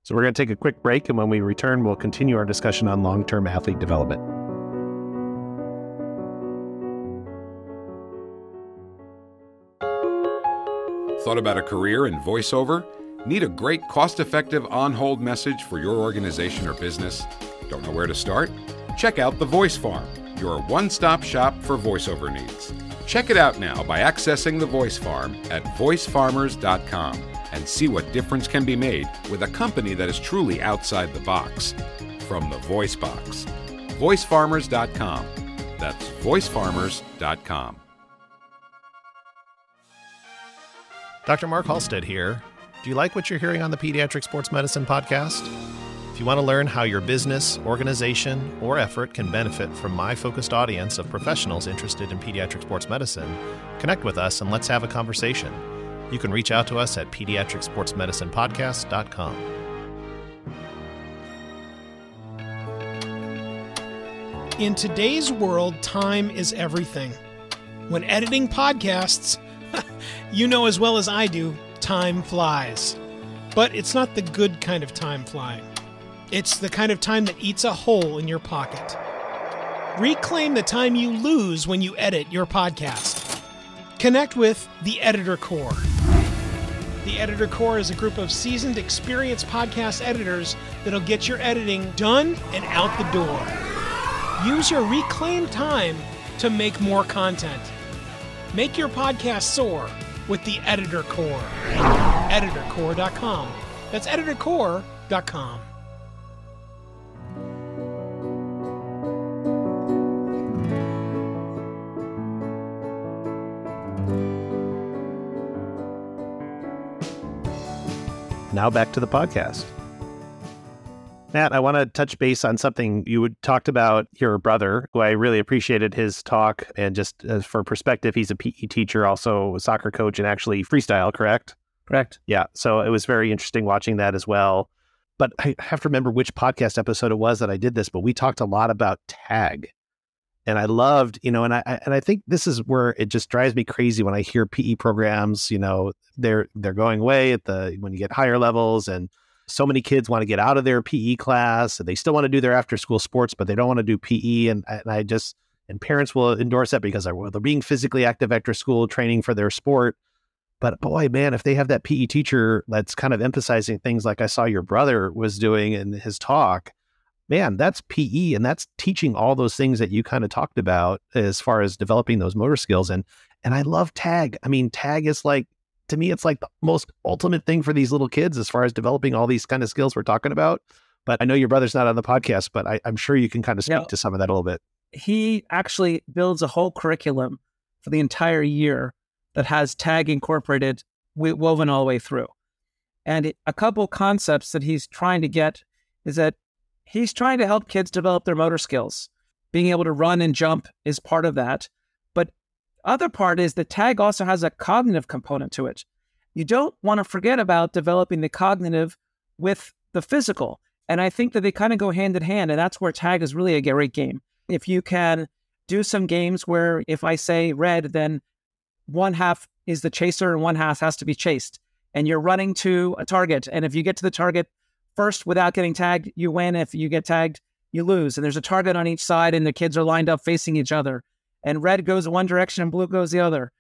So we're going to take a quick break, and when we return, we'll continue our discussion on long-term athlete development. Thought about a career in voiceover? Need a great, cost effective on hold message for your organization or business? Don't know where to start? Check out The Voice Farm, your one stop shop for voiceover needs. Check it out now by accessing the Voice Farm at voicefarmers.com and see what difference can be made with a company that is truly outside the box. From the Voice Box. VoiceFarmers.com. That's VoiceFarmers.com. Dr. Mark Halstead here. Do you like what you're hearing on the Pediatric Sports Medicine Podcast? If you want to learn how your business, organization, or effort can benefit from my focused audience of professionals interested in pediatric sports medicine, connect with us and let's have a conversation. You can reach out to us at pediatricsportsmedicinepodcast.com. In today's world, time is everything. When editing podcasts, [LAUGHS] you know as well as I do, time flies. But it's not the good kind of time flying. It's the kind of time that eats a hole in your pocket. Reclaim the time you lose when you edit your podcast. Connect with the Editor Core. The Editor Core is a group of seasoned, experienced podcast editors that'll get your editing done and out the door. Use your reclaimed time to make more content. Make your podcast soar with the Editor Core. EditorCore.com. That's EditorCore.com. Now back to the podcast. Matt, I want to touch base on something you had talked about your brother, who I really appreciated his talk. And just uh, for perspective, he's a PE teacher, also a soccer coach, and actually freestyle, correct? Correct. Yeah. So it was very interesting watching that as well. But I have to remember which podcast episode it was that I did this, but we talked a lot about tag. And I loved, you know, and I and I think this is where it just drives me crazy when I hear PE programs, you know, they're they're going away at the when you get higher levels and so many kids want to get out of their PE class and they still want to do their after school sports, but they don't want to do PE. And, and I just, and parents will endorse that because well, they're being physically active after school, training for their sport. But boy, man, if they have that PE teacher that's kind of emphasizing things like I saw your brother was doing in his talk, man, that's PE and that's teaching all those things that you kind of talked about as far as developing those motor skills. And and I love tag. I mean, tag is like to me, it's like the most ultimate thing for these little kids as far as developing all these kind of skills we're talking about. But I know your brother's not on the podcast, but I, am sure you can kind of speak to some of that a little bit. He actually builds a whole curriculum for the entire year that has tag incorporated, woven all the way through. And a couple concepts that he's trying to get is that he's trying to help kids develop their motor skills. Being able to run and jump is part of that. But other part is the tag also has a cognitive component to it. You don't want to forget about developing the cognitive with the physical. And I think that they kind of go hand in hand. And that's where tag is really a great game. If you can do some games where if I say red, then one half is the chaser and one half has to be chased. And you're running to a target. And if you get to the target first without getting tagged, you win. If you get tagged, you lose. And there's a target on each side, and the kids are lined up facing each other. And red goes one direction and blue goes the other.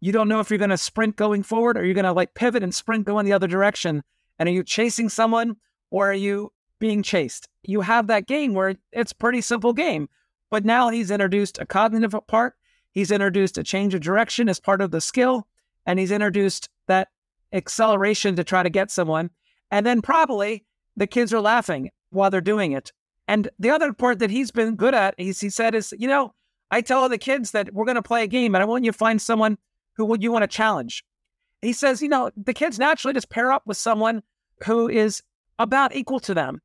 You don't know if you're going to sprint going forward or you're going to like pivot and sprint going the other direction. And are you chasing someone or are you being chased? You have that game where it's pretty simple game. But now he's introduced a cognitive part. He's introduced a change of direction as part of the skill. And he's introduced that acceleration to try to get someone. And then probably the kids are laughing while they're doing it. And the other part that he's been good at, he said, is, you know, I tell all the kids that we're going to play a game and I want you to find someone who you want to challenge. He says, you know, the kids naturally just pair up with someone who is about equal to them.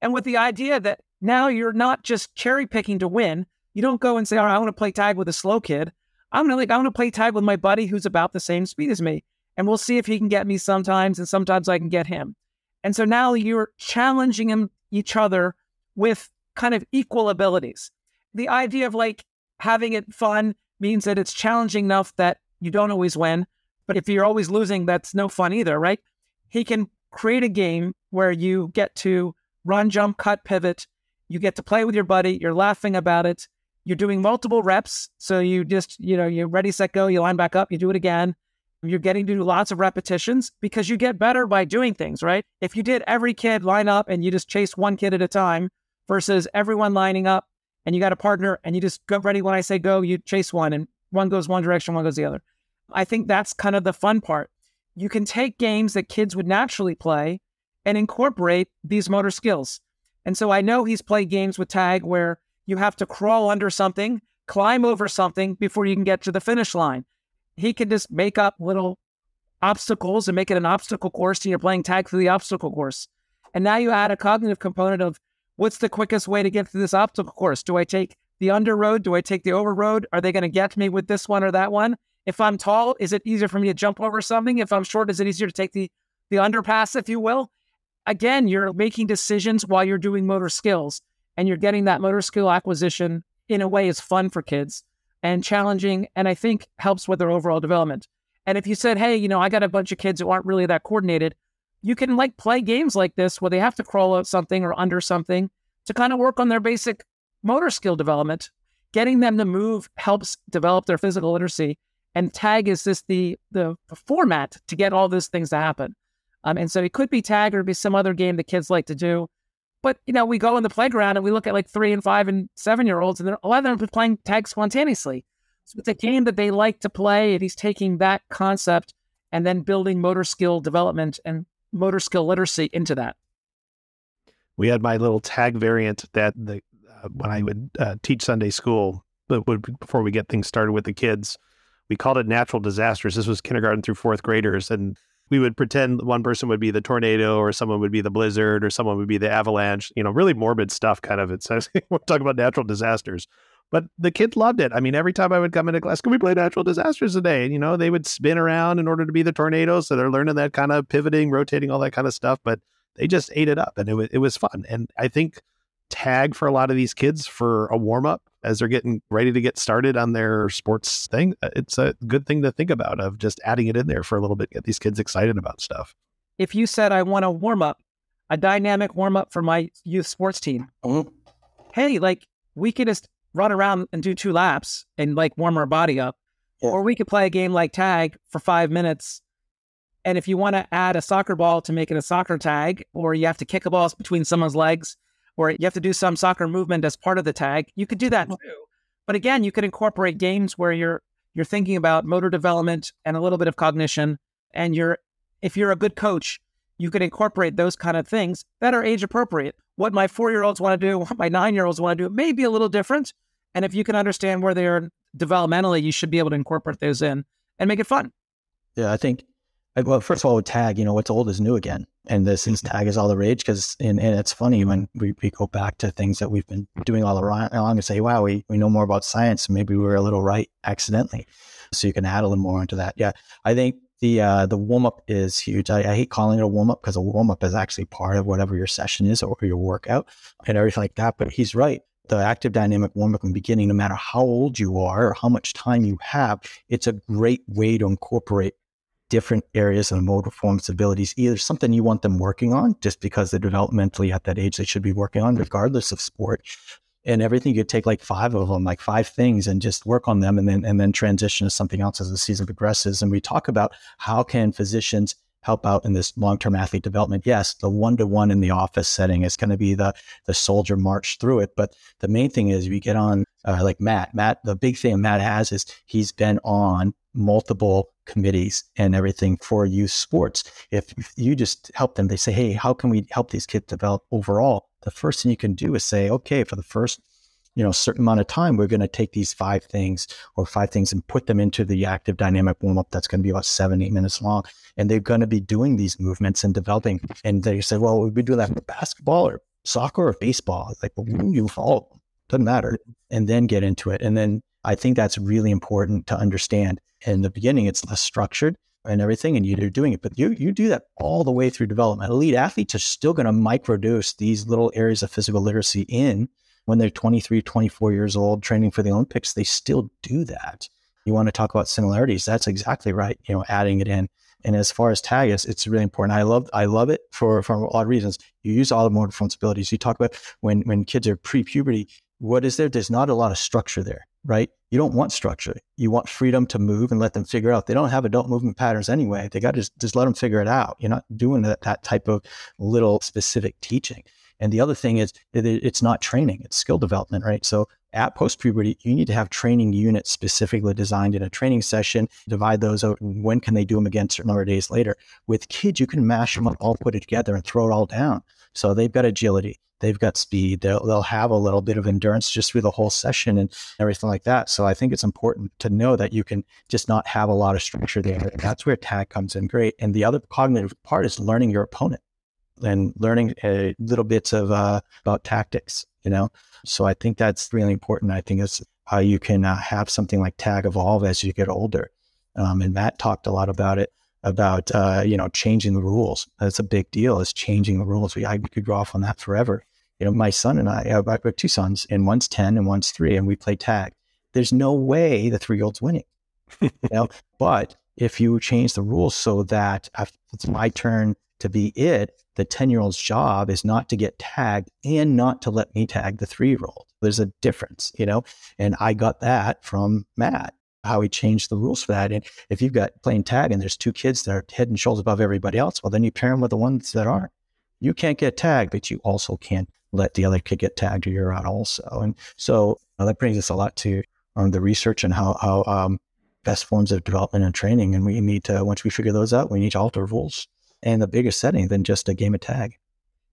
And with the idea that now you're not just cherry picking to win. You don't go and say, all right, I want to play tag with a slow kid. I'm gonna like, I want to play tag with my buddy who's about the same speed as me. And we'll see if he can get me sometimes, and sometimes I can get him. And so now you're challenging each other with kind of equal abilities. The idea of like having it fun means that it's challenging enough that you don't always win. But if you're always losing, that's no fun either, right? He can create a game where you get to run, jump, cut, pivot. You get to play with your buddy. You're laughing about it. You're doing multiple reps. So you just, you know, you're ready, set, go. You line back up. You do it again. You're getting to do lots of repetitions because you get better by doing things, right? If you did every kid line up and you just chase one kid at a time versus everyone lining up and you got a partner and you just go ready when I say go, you chase one and one goes one direction, one goes the other. I think that's kind of the fun part. You can take games that kids would naturally play and incorporate these motor skills. And so I know he's played games with tag where you have to crawl under something, climb over something before you can get to the finish line. He can just make up little obstacles and make it an obstacle course, and you're playing tag through the obstacle course. And now you add a cognitive component of what's the quickest way to get through this obstacle course? Do I take the under road? Do I take the over road? Are they going to get me with this one or that one? If I'm tall, is it easier for me to jump over something? If I'm short, is it easier to take the the underpass, if you will? again, you're making decisions while you're doing motor skills and you're getting that motor skill acquisition in a way is fun for kids and challenging and I think helps with their overall development. And if you said, hey, you know, I got a bunch of kids who aren't really that coordinated, you can like play games like this where they have to crawl out something or under something to kind of work on their basic motor skill development. Getting them to move helps develop their physical literacy. And tag is just the the format to get all these things to happen. Um, and so it could be tag or be some other game that kids like to do. But you know, we go in the playground and we look at like three and five and seven year olds, and a lot of them are playing tag spontaneously. So it's a game that they like to play, and he's taking that concept and then building motor skill development and motor skill literacy into that. We had my little tag variant that the uh, when I would uh, teach Sunday school, but would, before we get things started with the kids, we called it natural disasters. This was kindergarten through fourth graders, and we would pretend one person would be the tornado or someone would be the blizzard or someone would be the avalanche, you know, really morbid stuff kind of. It says [LAUGHS] we're talking about natural disasters. But the kids loved it. I mean, every time I would come into class, can we play natural disasters today? And, you know, they would spin around in order to be the tornado. So they're learning that kind of pivoting, rotating, all that kind of stuff. But they just ate it up and it was, it was fun. And I think tag for a lot of these kids for a warm up as they're getting ready to get started on their sports thing, uh, it's a good thing to think about of just adding it in there for a little bit, get these kids excited about stuff. If you said, I want a warm up, a dynamic warm up for my youth sports team, mm-hmm. hey, like we could just run around and do two laps and like warm our body up. Yeah. Or we could play a game like tag for five minutes. And if you want to add a soccer ball to make it a soccer tag, or you have to kick a ball between someone's legs, or you have to do some soccer movement as part of the tag, you could do that mm-hmm. too. But again, you could incorporate games where you're you're thinking about motor development and a little bit of cognition And you're, if you're a good coach, you could incorporate those kind of things that are age appropriate. What my four year olds want to do, [LAUGHS] what my nine year olds want to do, may be a little different. And if you can understand where they are developmentally, you should be able to incorporate those in and make it fun. Yeah, I think, well, first of all, with tag, you know, what's old is new again. And this is tag is all the rage because, and, and it's funny when we, we go back to things that we've been doing all along and say, wow, we, we know more about science. Maybe we were a little right accidentally. So you can add a little more into that. Yeah. I think the uh, the warm up is huge. I, I, hate calling it a warm up because a warm up is actually part of whatever your session is or your workout and everything like that. But he's right. The active dynamic warm up in the beginning, no matter how old you are or how much time you have, it's a great way to incorporate different areas of motor performance abilities, either something you want them working on just because they're developmentally at that age they should be working on, regardless of sport. And everything you could take like five of them, like five things, and just work on them, and then and then transition to something else as the season progresses. And we talk about how can physicians help out in this long-term athlete development. Yes, the one-to-one in the office setting is going to be the the soldier march through it, but the main thing is we get on uh, like Matt. Matt, the big thing Matt has is he's been on multiple committees and everything for youth sports. If you just help them, they say, Hey, how can we help these kids develop overall? The first thing you can do is say, okay, for the first, you know, certain amount of time, we're going to take these five things or five things and put them into the active dynamic warm up. That's going to be about seven, eight minutes long. And they're going to be doing these movements and developing. And they say, well, we do that for basketball or soccer or baseball. it's Like, well, you follow. Doesn't matter. And then get into it. And then I think that's really important to understand in the beginning, it's less structured and everything, and you're doing it. But you you do that all the way through development. Elite athletes are still going to microdose these little areas of physical literacy in when they're 23, 24 years old, training for the Olympics. They still do that. You want to talk about similarities? That's exactly right. You know, adding it in. And as far as tag is, it's really important. I love I love it for for a lot of reasons. You use all the motor performance abilities. You talk about when when kids are pre-puberty. What is there? There's not a lot of structure there right? You don't want structure. You want freedom to move and let them figure out. They don't have adult movement patterns anyway. They got to just, just let them figure it out. You're not doing that, that type of little specific teaching. And the other thing is it's not training, it's skill development, right? So at post puberty, you need to have training units specifically designed in a training session, divide those out. When can they do them again certain number of days later? With kids, you can mash them up, all put it together and throw it all down. So they've got agility, they've got speed. They'll, they'll have a little bit of endurance just through the whole session and everything like that. So I think it's important to know that you can just not have a lot of structure there. That's where tag comes in great. And the other cognitive part is learning your opponent and learning uh, little bits of uh, about tactics, you know? So I think that's really important. I think it's how you can uh, have something like tag evolve as you get older. Um, and Matt talked a lot about it about uh, you know changing the rules. That's a big deal. Is changing the rules. We I could go off on that forever you know, my son and I, uh, I have two sons, and one's 10 and one's three, and we play tag. There's no way the three year old's winning. you know? [LAUGHS] But if you change the rules so that it's my turn to be it, the 10 year old's job is not to get tagged and not to let me tag the three year old. There's a difference, you know? And I got that from Matt, how he changed the rules for that. And if you've got playing tag and there's two kids that are head and shoulders above everybody else, well, then you pair them with the ones that aren't. You can't get tagged, but you also can't let the other kid get tagged or you're out also. And so uh, that brings us a lot to um, the research and how, how um, best forms of development and training. And we need to, once we figure those out, we need to alter rules and the bigger setting than just a game of tag.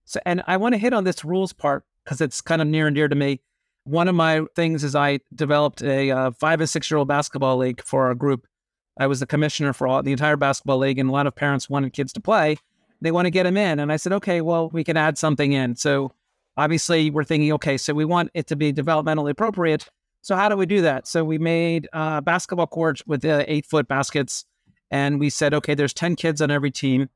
So, and I want to hit on this rules part because it's kind of near and dear to me. One of my things is I developed a uh, five and six year old basketball league for our group. I was the commissioner for all the entire basketball league, and a lot of parents wanted kids to play. They want to get them in, and I said, okay, well, we can add something in. So obviously we're thinking, okay, so we want it to be developmentally appropriate. So how do we do that? So we made a basketball courts with the eight foot baskets, and we said, okay, there's ten kids on every team,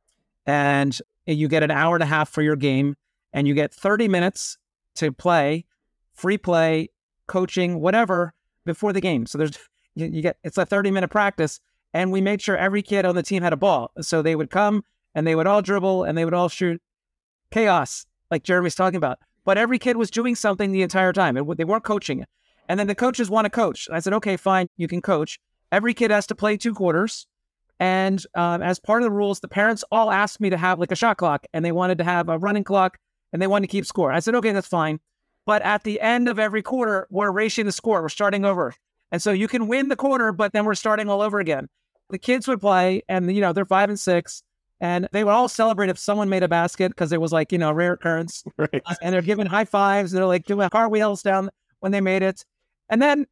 and you get an hour and a half for your game, and you get 30 minutes to play, free play, coaching, whatever before the game. So there's you, you get it's a 30 minute practice, and we made sure every kid on the team had a ball, so they would come and they would all dribble and they would all shoot. Chaos, like Jeremy's talking about but every kid was doing something the entire time. and they weren't coaching. And then the coaches want to coach. I said, okay, fine, you can coach. Every kid has to play two quarters. And um, as part of the rules, the parents all asked me to have like a shot clock and they wanted to have a running clock and they wanted to keep score. I said, okay, that's fine. But at the end of every quarter, we're erasing the score. We're starting over. And so you can win the quarter, but then we're starting all over again. the kids would play, and you know they're five and six, and they would all celebrate if someone made a basket because it was like you know rare occurrence, [LAUGHS] Right. Uh, and they're giving high fives, and they're like doing cartwheels down when they made it, and then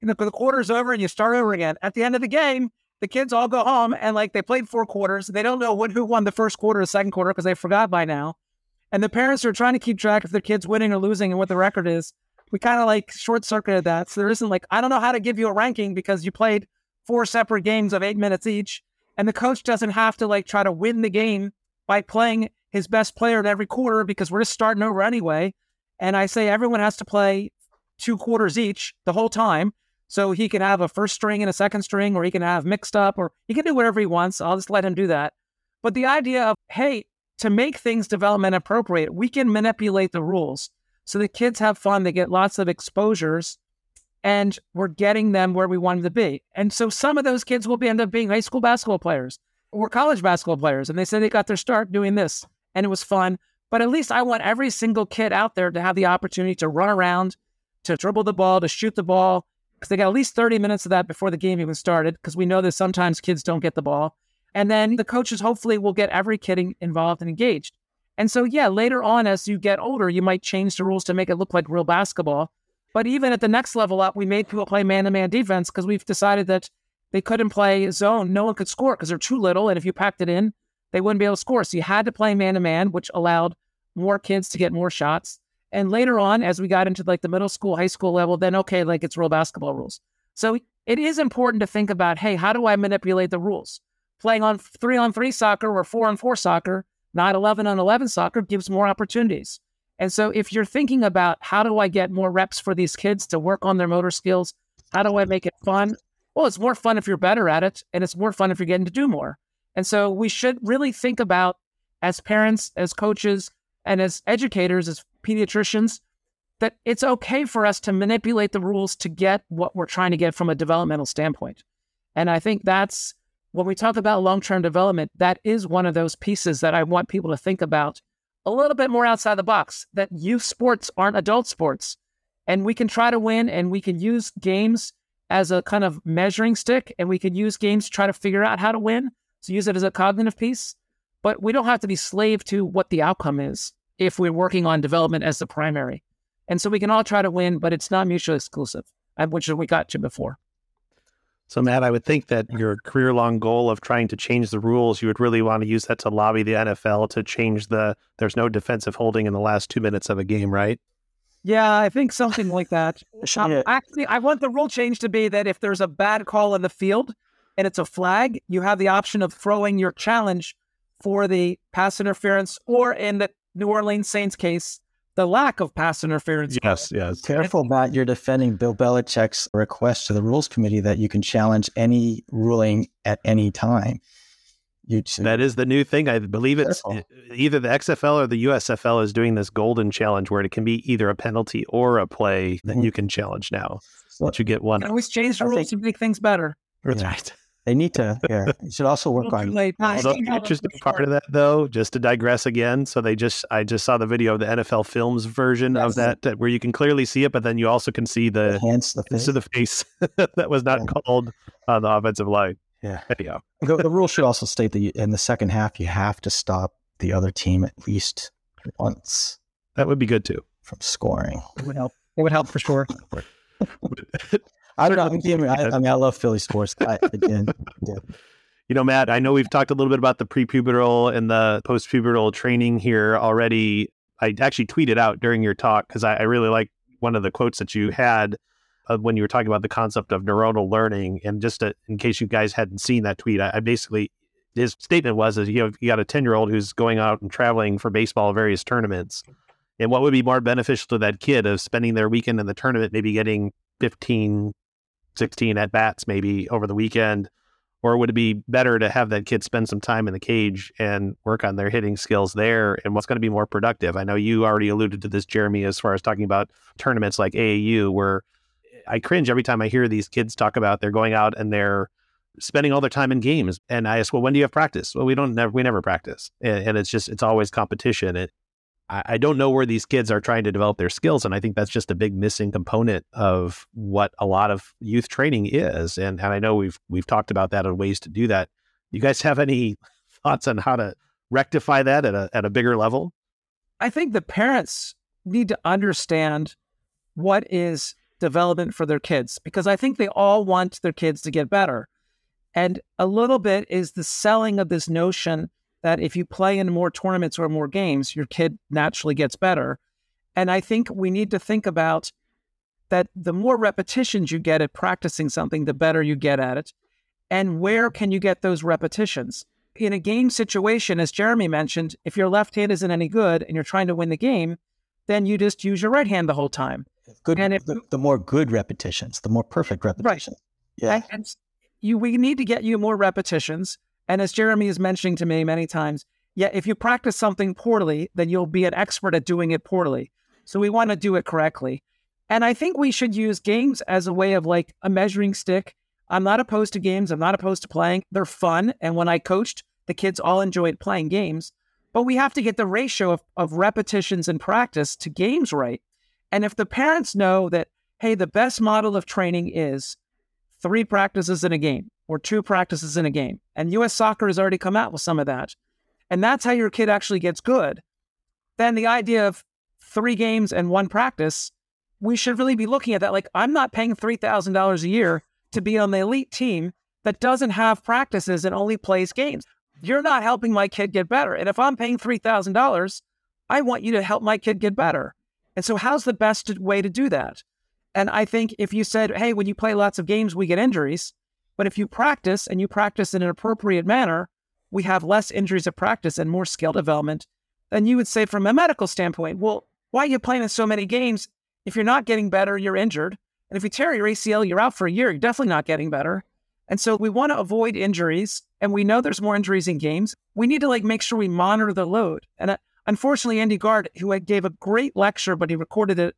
you know, the quarter's over and you start over again. At the end of the game, the kids all go home and like they played four quarters. They don't know what, who won the first quarter or second quarter because they forgot by now. And the parents are trying to keep track of their kids winning or losing and what the record is. We kind of like short circuited that. So there isn't like, I don't know how to give you a ranking because you played four separate games of eight minutes each. And the coach doesn't have to like try to win the game by playing his best player in every quarter because we're just starting over anyway. And I say everyone has to play two quarters each the whole time. So he can have a first string and a second string, or he can have mixed up, or he can do whatever he wants. I'll just let him do that. But the idea of, hey, to make things development appropriate, we can manipulate the rules. So the kids have fun, they get lots of exposures, and we're getting them where we want them to be. And so some of those kids will be, end up being high school basketball players or college basketball players. And they said they got their start doing this and it was fun. But at least I want every single kid out there to have the opportunity to run around, to dribble the ball, to shoot the ball, because they got at least 30 minutes of that before the game even started, because we know that sometimes kids don't get the ball. And then the coaches hopefully will get every kid involved and engaged. And so, yeah, later on, as you get older, you might change the rules to make it look like real basketball. But even at the next level up, we made people play man to man defense because we've decided that they couldn't play zone. No one could score because they're too little. And if you packed it in, they wouldn't be able to score. So you had to play man to man, which allowed more kids to get more shots. And later on, as we got into like the middle school, high school level, then okay, like it's real basketball rules. So it is important to think about, hey, how do I manipulate the rules? Playing on three on three soccer or four on four soccer, not 11 on 11 soccer gives more opportunities. And so if you're thinking about how do I get more reps for these kids to work on their motor skills? How do I make it fun? Well, it's more fun if you're better at it, and it's more fun if you're getting to do more. And so we should really think about as parents, as coaches, and as educators, as pediatricians, that it's okay for us to manipulate the rules to get what we're trying to get from a developmental standpoint. And I think that's when we talk about long term development, that is one of those pieces that I want people to think about a little bit more outside the box that youth sports aren't adult sports. And we can try to win and we can use games as a kind of measuring stick and we can use games to try to figure out how to win. So use it as a cognitive piece. But we don't have to be slave to what the outcome is if we're working on development as the primary. And so we can all try to win, but it's not mutually exclusive, which we got to before. So, Matt, I would think that your career long goal of trying to change the rules, you would really want to use that to lobby the NFL to change the there's no defensive holding in the last two minutes of a game, right? Yeah, I think something like that. [LAUGHS] Yeah. Actually, I want the rule change to be that if there's a bad call in the field and it's a flag, you have the option of throwing your challenge for the pass interference, or in the New Orleans Saints case, the lack of pass interference. Yes, yes. Careful, Matt. You're defending Bill Belichick's request to the rules committee that you can challenge any ruling at any time. You That is the new thing. I believe it's Careful. either the XFL or the USFL is doing this golden challenge where it can be either a penalty or a play that Mhm. you can challenge now. So- That you get one. You can always change the rules think- to make things better. That's Yeah. right. They need to. Yeah, [LAUGHS] you should also work on. late. The interesting part of that, though, just to digress again, so they just I just saw the video of the NFL Films version of Yes. that, that where you can clearly see it, but then you also can see the Enhance the face. to the face [LAUGHS] that was not Yeah. called on the offensive line. Yeah. Anyhow, The, the [LAUGHS] rule should also state that you, in the second half you have to stop the other team at least once that would be good too. from scoring. It would help. It would help for sure. I don't know. I'm being- I, I [LAUGHS] mean, I love Philly sports. I, again, yeah. You know, Matt, I know we've talked a little bit about the prepubertal and the postpubertal training here already. I actually tweeted out during your talk because I, I really like one of the quotes that you had uh, when you were talking about the concept of neuronal learning. And just to, in case you guys hadn't seen that tweet, I, I basically his statement was is you know you got a 10 year old who's going out and traveling for baseball various tournaments and what would be more beneficial to that kid of spending their weekend in the tournament maybe getting 15 16 at bats maybe over the weekend or would it be better to have that kid spend some time in the cage and work on their hitting skills there and what's going to be more productive? I know you already alluded to this jeremy as far as talking about tournaments like aau where i cringe every time i hear these kids talk about they're going out and they're spending all their time in games. And i ask well when do you have practice? Well we don't never we never practice. And, and it's just it's always competition I, don't know where these kids are trying to develop their skills. And I think that's just a big missing component of what a lot of youth training is. And, and I know we've, we've talked about that and ways to do that. You guys have any [LAUGHS] thoughts on how to rectify that at a, at a bigger level? I think the parents need to understand what is development for their kids because I think they all want their kids to get better. And a little bit is the selling of this notion that if you play in more tournaments or more games, your kid naturally gets better. And I think we need to think about that the more repetitions you get at practicing something, the better you get at it. And where can you get those repetitions? In a game situation, as Jeremy mentioned, if your left hand isn't any good and you're trying to win the game, then you just use your right hand the whole time. Good, and if, the, the more good repetitions, the more perfect repetitions. Right. Yeah. And, and you, we need to get you more repetitions. And as Jeremy is mentioning to me many times, yeah, if you practice something poorly, then you'll be an expert at doing it poorly. So we want to do it correctly. And I think we should use games as a way of like a measuring stick. I'm not opposed to games. I'm not opposed to playing. They're fun. And when I coached, the kids all enjoyed playing games. But we have to get the ratio of, of repetitions and practice to games right. And if the parents know that, hey, the best model of training is three practices in a game, or two practices in a game. And US soccer has already come out with some of that. And that's how your kid actually gets good. Then the idea of three games and one practice, we should really be looking at that. Like, I'm not paying $3,000 a year to be on the elite team that doesn't have practices and only plays games. You're not helping my kid get better. And if I'm paying $3,000, I want you to help my kid get better. And so, how's the best way to do that? And I think if you said, hey, when you play lots of games, we get injuries, but if you practice and you practice in an appropriate manner, we have less injuries of practice and more skill development. Then you would say, from a medical standpoint, well, why are you playing in so many games? If you're not getting better, you're injured. And if you tear your ACL, you're out for a year. You're definitely not getting better. And so we want to avoid injuries. And we know there's more injuries in games. We need to like make sure we monitor the load. And uh, unfortunately, Andy Gard, who gave a great lecture, but he recorded it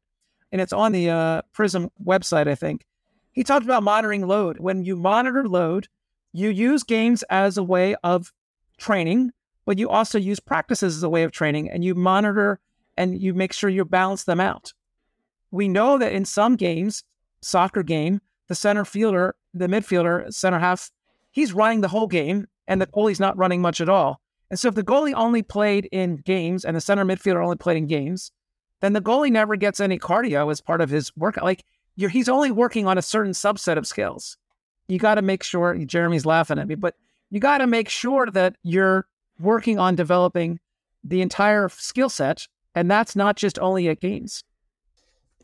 and it's on the uh, Prism website, I think. He talked about monitoring load. When you monitor load, you use games as a way of training, but you also use practices as a way of training and you monitor and you make sure you balance them out. We know that in some games, soccer game, the center fielder, the midfielder, center half, he's running the whole game and the goalie's not running much at all. And so if the goalie only played in games and the center midfielder only played in games, then the goalie never gets any cardio as part of his work. Like he's only working on a certain subset of skills. You got to make sure, Jeremy's laughing at me, but you got to make sure that you're working on developing the entire skill set. And that's not just only at games.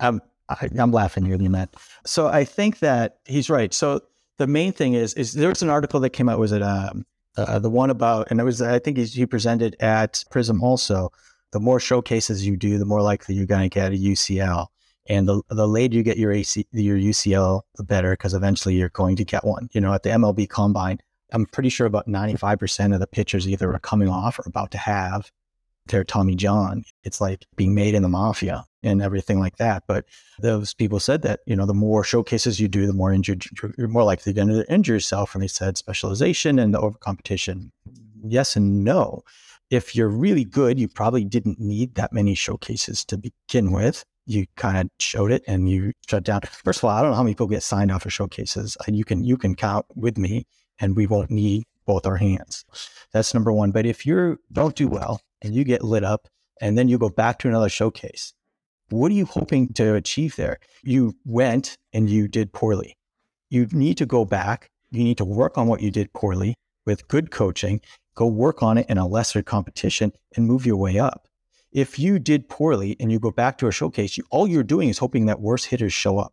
I'm, I, am laughing here, Matt. So I think that he's right. So the main thing is, is there's an article that came out, was it um, uh, the one about, and it was, I think he presented at Prism also. The more showcases you do, the more likely you're going to get a UCL. And the, the later you get your AC, your UCL, the better, because eventually you're going to get one. You know, at the MLB Combine, I'm pretty sure about 95% of the pitchers either are coming off or about to have their Tommy John. It's like being made in the mafia and everything like that. But those people said that, you know, the more showcases you do, the more injured, you're more likely to injure yourself. And they said specialization and the over competition. Yes and no. If you're really good, you probably didn't need that many showcases to begin with you kind of showed it and you shut down. First of all, I don't know how many people get signed off for showcases. You can you can count with me, and we won't need both our hands. That's number one. But if you don't do well and you get lit up, and then you go back to another showcase, what are you hoping to achieve there? You went and you did poorly. You need to go back. You need to work on what you did poorly with good coaching. Go work on it in a lesser competition and move your way up if you did poorly and you go back to a showcase, you, all you're doing is hoping that worse hitters show up.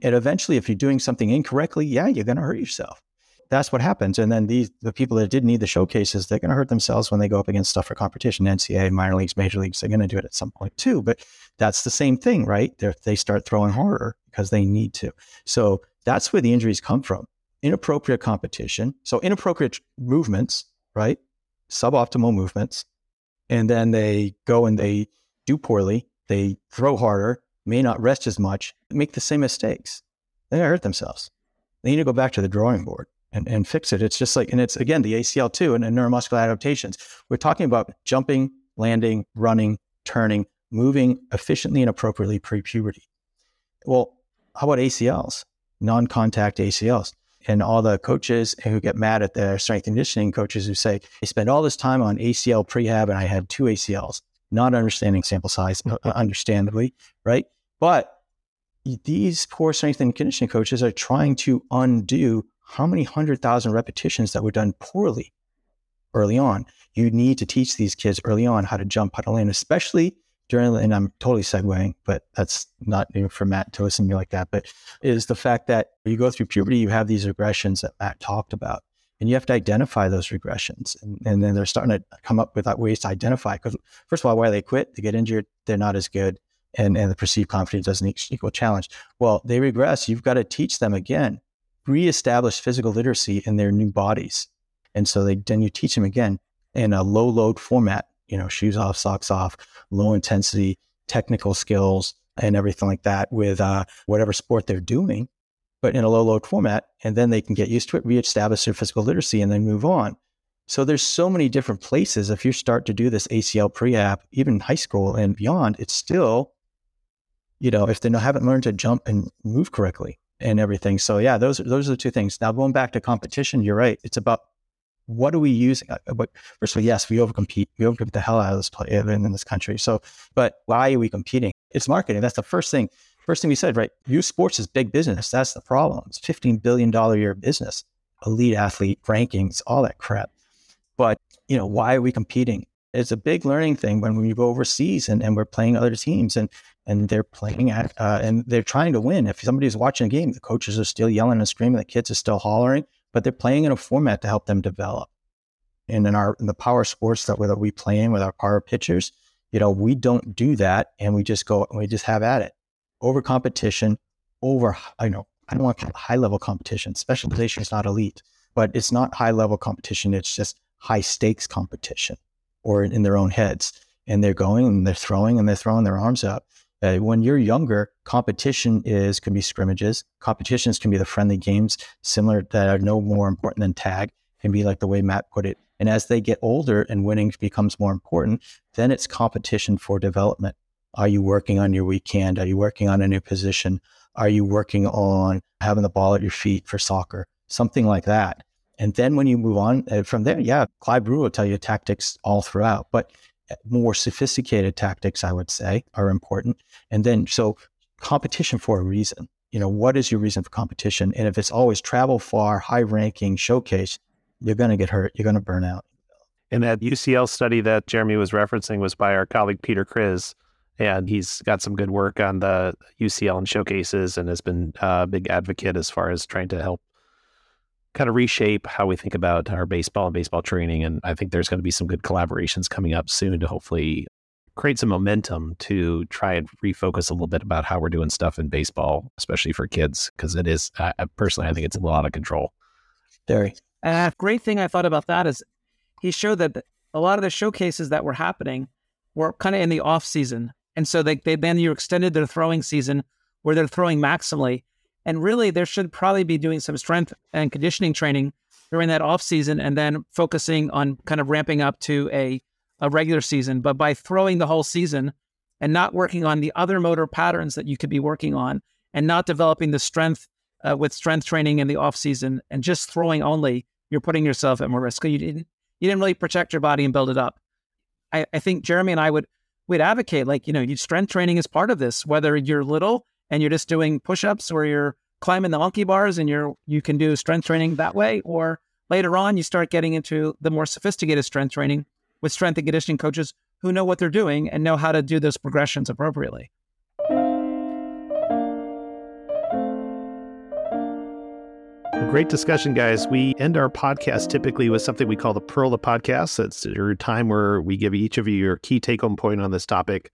And eventually, if you're doing something incorrectly, yeah, you're going to hurt yourself. That's what happens. And then these the people that did need the showcases, they're going to hurt themselves when they go up against stuff for competition. NCAA, minor leagues, major leagues, they're going to do it at some point too. But that's the same thing, right? They're, they start throwing harder because they need to. So that's where the injuries come from. Inappropriate competition. So inappropriate movements, right? Suboptimal movements and then they go and they do poorly, they throw harder, may not rest as much, make the same mistakes. They hurt themselves. They need to go back to the drawing board and, and fix it. It's just like, and it's again the ACL too and, and neuromuscular adaptations. We're talking about jumping, landing, running, turning, moving efficiently and appropriately pre puberty. Well, how about ACLs, non contact ACLs? And all the coaches who get mad at their strength and conditioning coaches who say, they spend all this time on ACL prehab and I had two ACLs, not understanding sample size, uh, understandably, right? But these poor strength and conditioning coaches are trying to undo how many hundred thousand repetitions that were done poorly early on. You need to teach these kids early on how to jump, how to land, especially and I'm totally segueing, but that's not new for Matt to listen to me like that, but is the fact that you go through puberty, you have these regressions that Matt talked about, and you have to identify those regressions. And, and then they're starting to come up with ways to identify. Because, first of all, why they quit, they get injured, they're not as good, and, and the perceived confidence doesn't equal challenge. Well, they regress. You've got to teach them again, reestablish physical literacy in their new bodies. And so they, then you teach them again in a low load format you know, shoes off, socks off, low intensity, technical skills, and everything like that with uh, whatever sport they're doing, but in a low load format. And then they can get used to it, reestablish their physical literacy, and then move on. So there's so many different places. If you start to do this ACL prehab, even high school and beyond, it's still, you know, if they haven't learned to jump and move correctly and everything. So yeah, those those are the two things. Now going back to competition, you're right. It's about what are we using? But first of all, yes, we overcompete. We overcompete the hell out of this play in, this country. So, but why are we competing? It's marketing. That's the first thing. First thing we said, right? Youth sports is big business. That's the problem. It's $15 billion year business, elite athlete rankings, all that crap. But, you know, why are we competing? It's a big learning thing when we go overseas and, and we're playing other teams and, and they're playing at, uh, and they're trying to win. If somebody's watching a game, the coaches are still yelling and screaming, the kids are still hollering but they're playing in a format to help them develop. And in our in the power sports that, that we play in with our power pitchers, you know, we don't do that, and we just go and we just have at it over competition, over I know I don't want to call it high level competition. Specialization is not elite, but it's not high level competition. It's just high stakes competition, or in their own heads, and they're going and they're throwing and they're throwing their arms up, uh, when you're younger, competition is can be scrimmages. Competitions can be the friendly games, similar that are no more important than tag. Can be like the way Matt put it. And as they get older and winning becomes more important, then it's competition for development. Are you working on your weekend? Are you working on a new position? Are you working on having the ball at your feet for soccer? Something like that. And then when you move on uh, from there, yeah, Clive Brewer will tell you tactics all throughout. But more sophisticated tactics, I would say, are important. And then, so competition for a reason. You know, what is your reason for competition? And if it's always travel far, high ranking, showcase, you're going to get hurt. You're going to burn out. And that UCL study that Jeremy was referencing was by our colleague Peter Kriz. And he's got some good work on the UCL and showcases and has been a big advocate as far as trying to help kind of reshape how we think about our baseball and baseball training. And I think there's going to be some good collaborations coming up soon to hopefully create some momentum to try and refocus a little bit about how we're doing stuff in baseball, especially for kids, because it is, I, personally, I think it's a lot of control. Very. And a great thing I thought about that is he showed that a lot of the showcases that were happening were kind of in the off season. And so they, they then you extended their throwing season where they're throwing maximally. And really, there should probably be doing some strength and conditioning training during that off season, and then focusing on kind of ramping up to a a regular season. But by throwing the whole season and not working on the other motor patterns that you could be working on, and not developing the strength uh, with strength training in the off season, and just throwing only, you're putting yourself at more risk. You didn't you didn't really protect your body and build it up. I, I think Jeremy and I would would advocate like you know, you strength training is part of this, whether you're little and you're just doing push-ups or you're climbing the monkey bars and you're you can do strength training that way or later on you start getting into the more sophisticated strength training with strength and conditioning coaches who know what they're doing and know how to do those progressions appropriately great discussion, guys. We end our podcast typically with something we call the Pearl of the Podcast. It's your time where we give each of you your key take home point on this topic.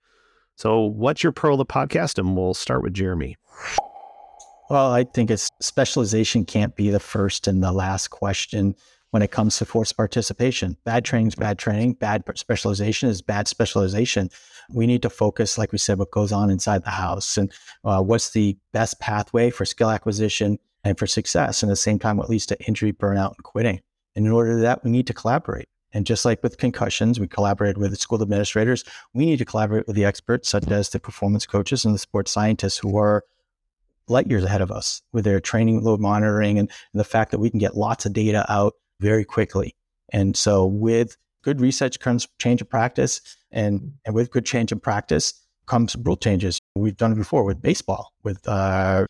So, what's your Pearl of the Podcast? And we'll start with Jeremy. Well, I think it's specialization can't be the first and the last question when it comes to force participation. Bad training is bad training. Bad specialization is bad specialization. We need to focus, like we said, what goes on inside the house and uh, what's the best pathway for skill acquisition and for success. And at the same time, what leads to injury, burnout, and quitting. And in order to that, we need to collaborate. And just like with concussions, we collaborated with the school administrators. We need to collaborate with the experts, such as the performance coaches and the sports scientists who are light years ahead of us with their training load monitoring and, and the fact that we can get lots of data out very quickly. And so with good research comes change of practice and, and with good change of practice comes rule changes. We've done it before with baseball, with uh,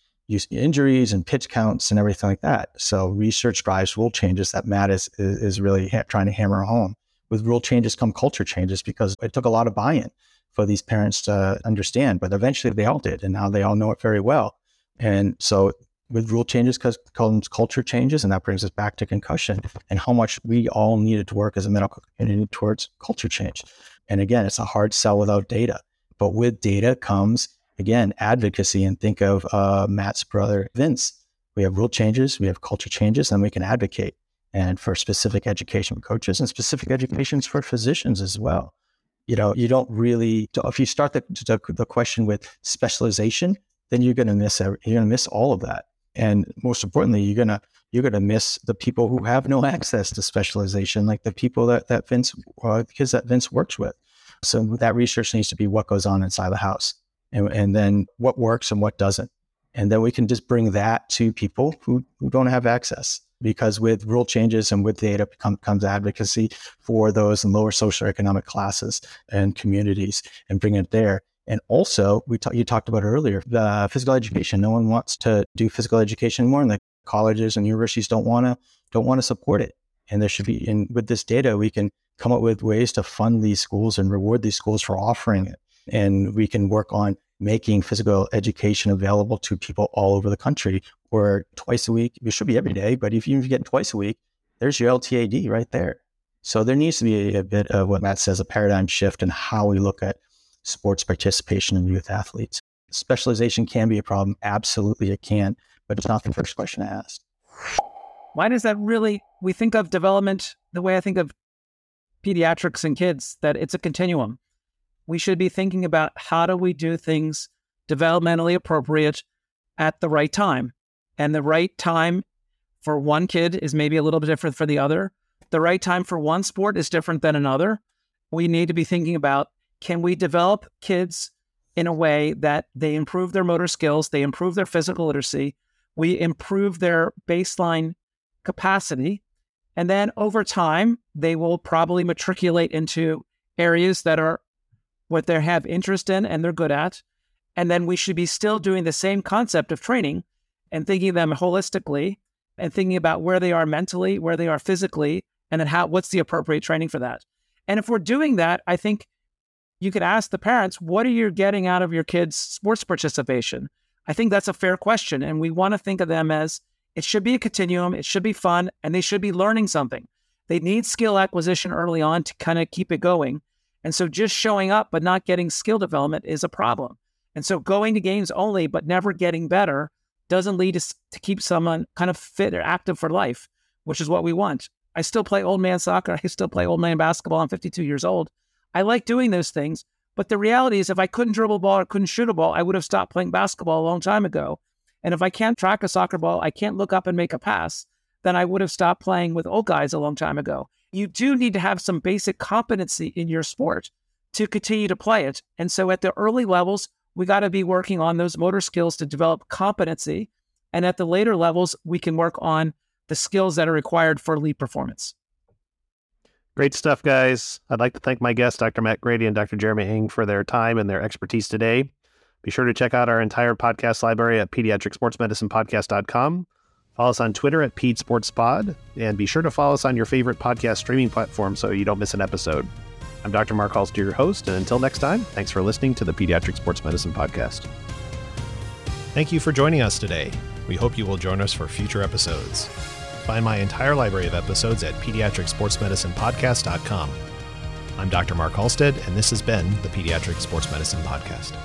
injuries and pitch counts and everything like that. So research drives rule changes that Matt is, is really ha- trying to hammer home. With rule changes come culture changes because it took a lot of buy-in for these parents to understand, but eventually they all did. And now they all know it very well. And so with rule changes comes culture changes, and that brings us back to concussion and how much we all needed to work as a medical community towards culture change. And again, it's a hard sell without data, but with data comes again advocacy. And think of uh, Matt's brother Vince. We have rule changes, we have culture changes, and we can advocate. And for specific education coaches and specific educations for physicians as well. You know, you don't really. If you start the, the, the question with specialization, then you're going to miss you're going to miss all of that. And most importantly, you're gonna you're gonna miss the people who have no access to specialization, like the people that that Vince uh, kids that Vince works with. So that research needs to be what goes on inside the house, and, and then what works and what doesn't, and then we can just bring that to people who who don't have access. Because with rule changes and with data come, comes advocacy for those in lower socioeconomic classes and communities, and bring it there. And also, we ta- you talked about earlier the physical education. No one wants to do physical education more, and the colleges and universities don't want to don't want to support it. And there should be, and with this data, we can come up with ways to fund these schools and reward these schools for offering it. And we can work on making physical education available to people all over the country. Or twice a week, it should be every mm-hmm. day, but if you get twice a week, there's your LTAD right there. So there needs to be a, a bit of what Matt says, a paradigm shift in how we look at sports participation in youth athletes. Specialization can be a problem. Absolutely, it can, but it's not the first question I asked. Why does that really? We think of development the way I think of pediatrics and kids, that it's a continuum. We should be thinking about how do we do things developmentally appropriate at the right time. And the right time for one kid is maybe a little bit different for the other. The right time for one sport is different than another. We need to be thinking about can we develop kids in a way that they improve their motor skills, they improve their physical literacy, we improve their baseline capacity, and then over time, they will probably matriculate into areas that are what they have interest in and they're good at. And then we should be still doing the same concept of training and thinking them holistically and thinking about where they are mentally, where they are physically, and then how what's the appropriate training for that. And if we're doing that, I think you could ask the parents, what are you getting out of your kids' sports participation? I think that's a fair question. And we want to think of them as it should be a continuum, it should be fun, and they should be learning something. They need skill acquisition early on to kind of keep it going. And so just showing up but not getting skill development is a problem. And so going to games only but never getting better doesn't lead us to keep someone kind of fit or active for life, which is what we want. I still play old man soccer. [LAUGHS] I still play old man basketball. I'm 52 years old. I like doing those things. But the reality is, if I couldn't dribble ball or couldn't shoot a ball, I would have stopped playing basketball a long time ago. And if I can't track a soccer ball, I can't look up and make a pass, then I would have stopped playing with old guys a long time ago. You do need to have some basic competency in your sport to continue to play it. And so at the early levels, we got to be working on those motor skills to develop competency. And at the later levels, we can work on the skills that are required for elite performance. Great stuff, guys. I'd like to thank my guests, Dr. Matt Grady and Dr. Jeremy Hing, for their time and their expertise today. Be sure to check out our entire podcast library at pediatricsportsmedicinepodcast.com. Follow us on Twitter at Pete Sports Pod, and be sure to follow us on your favorite podcast streaming platform so you don't miss an episode. I'm Dr. Mark Halstead, your host, and until next time, thanks for listening to the Pediatric Sports Medicine Podcast. Thank you for joining us today. We hope you will join us for future episodes. Find my entire library of episodes at pediatricsportsmedicinepodcast.com. I'm Dr. Mark Halstead, and this has been the Pediatric Sports Medicine Podcast.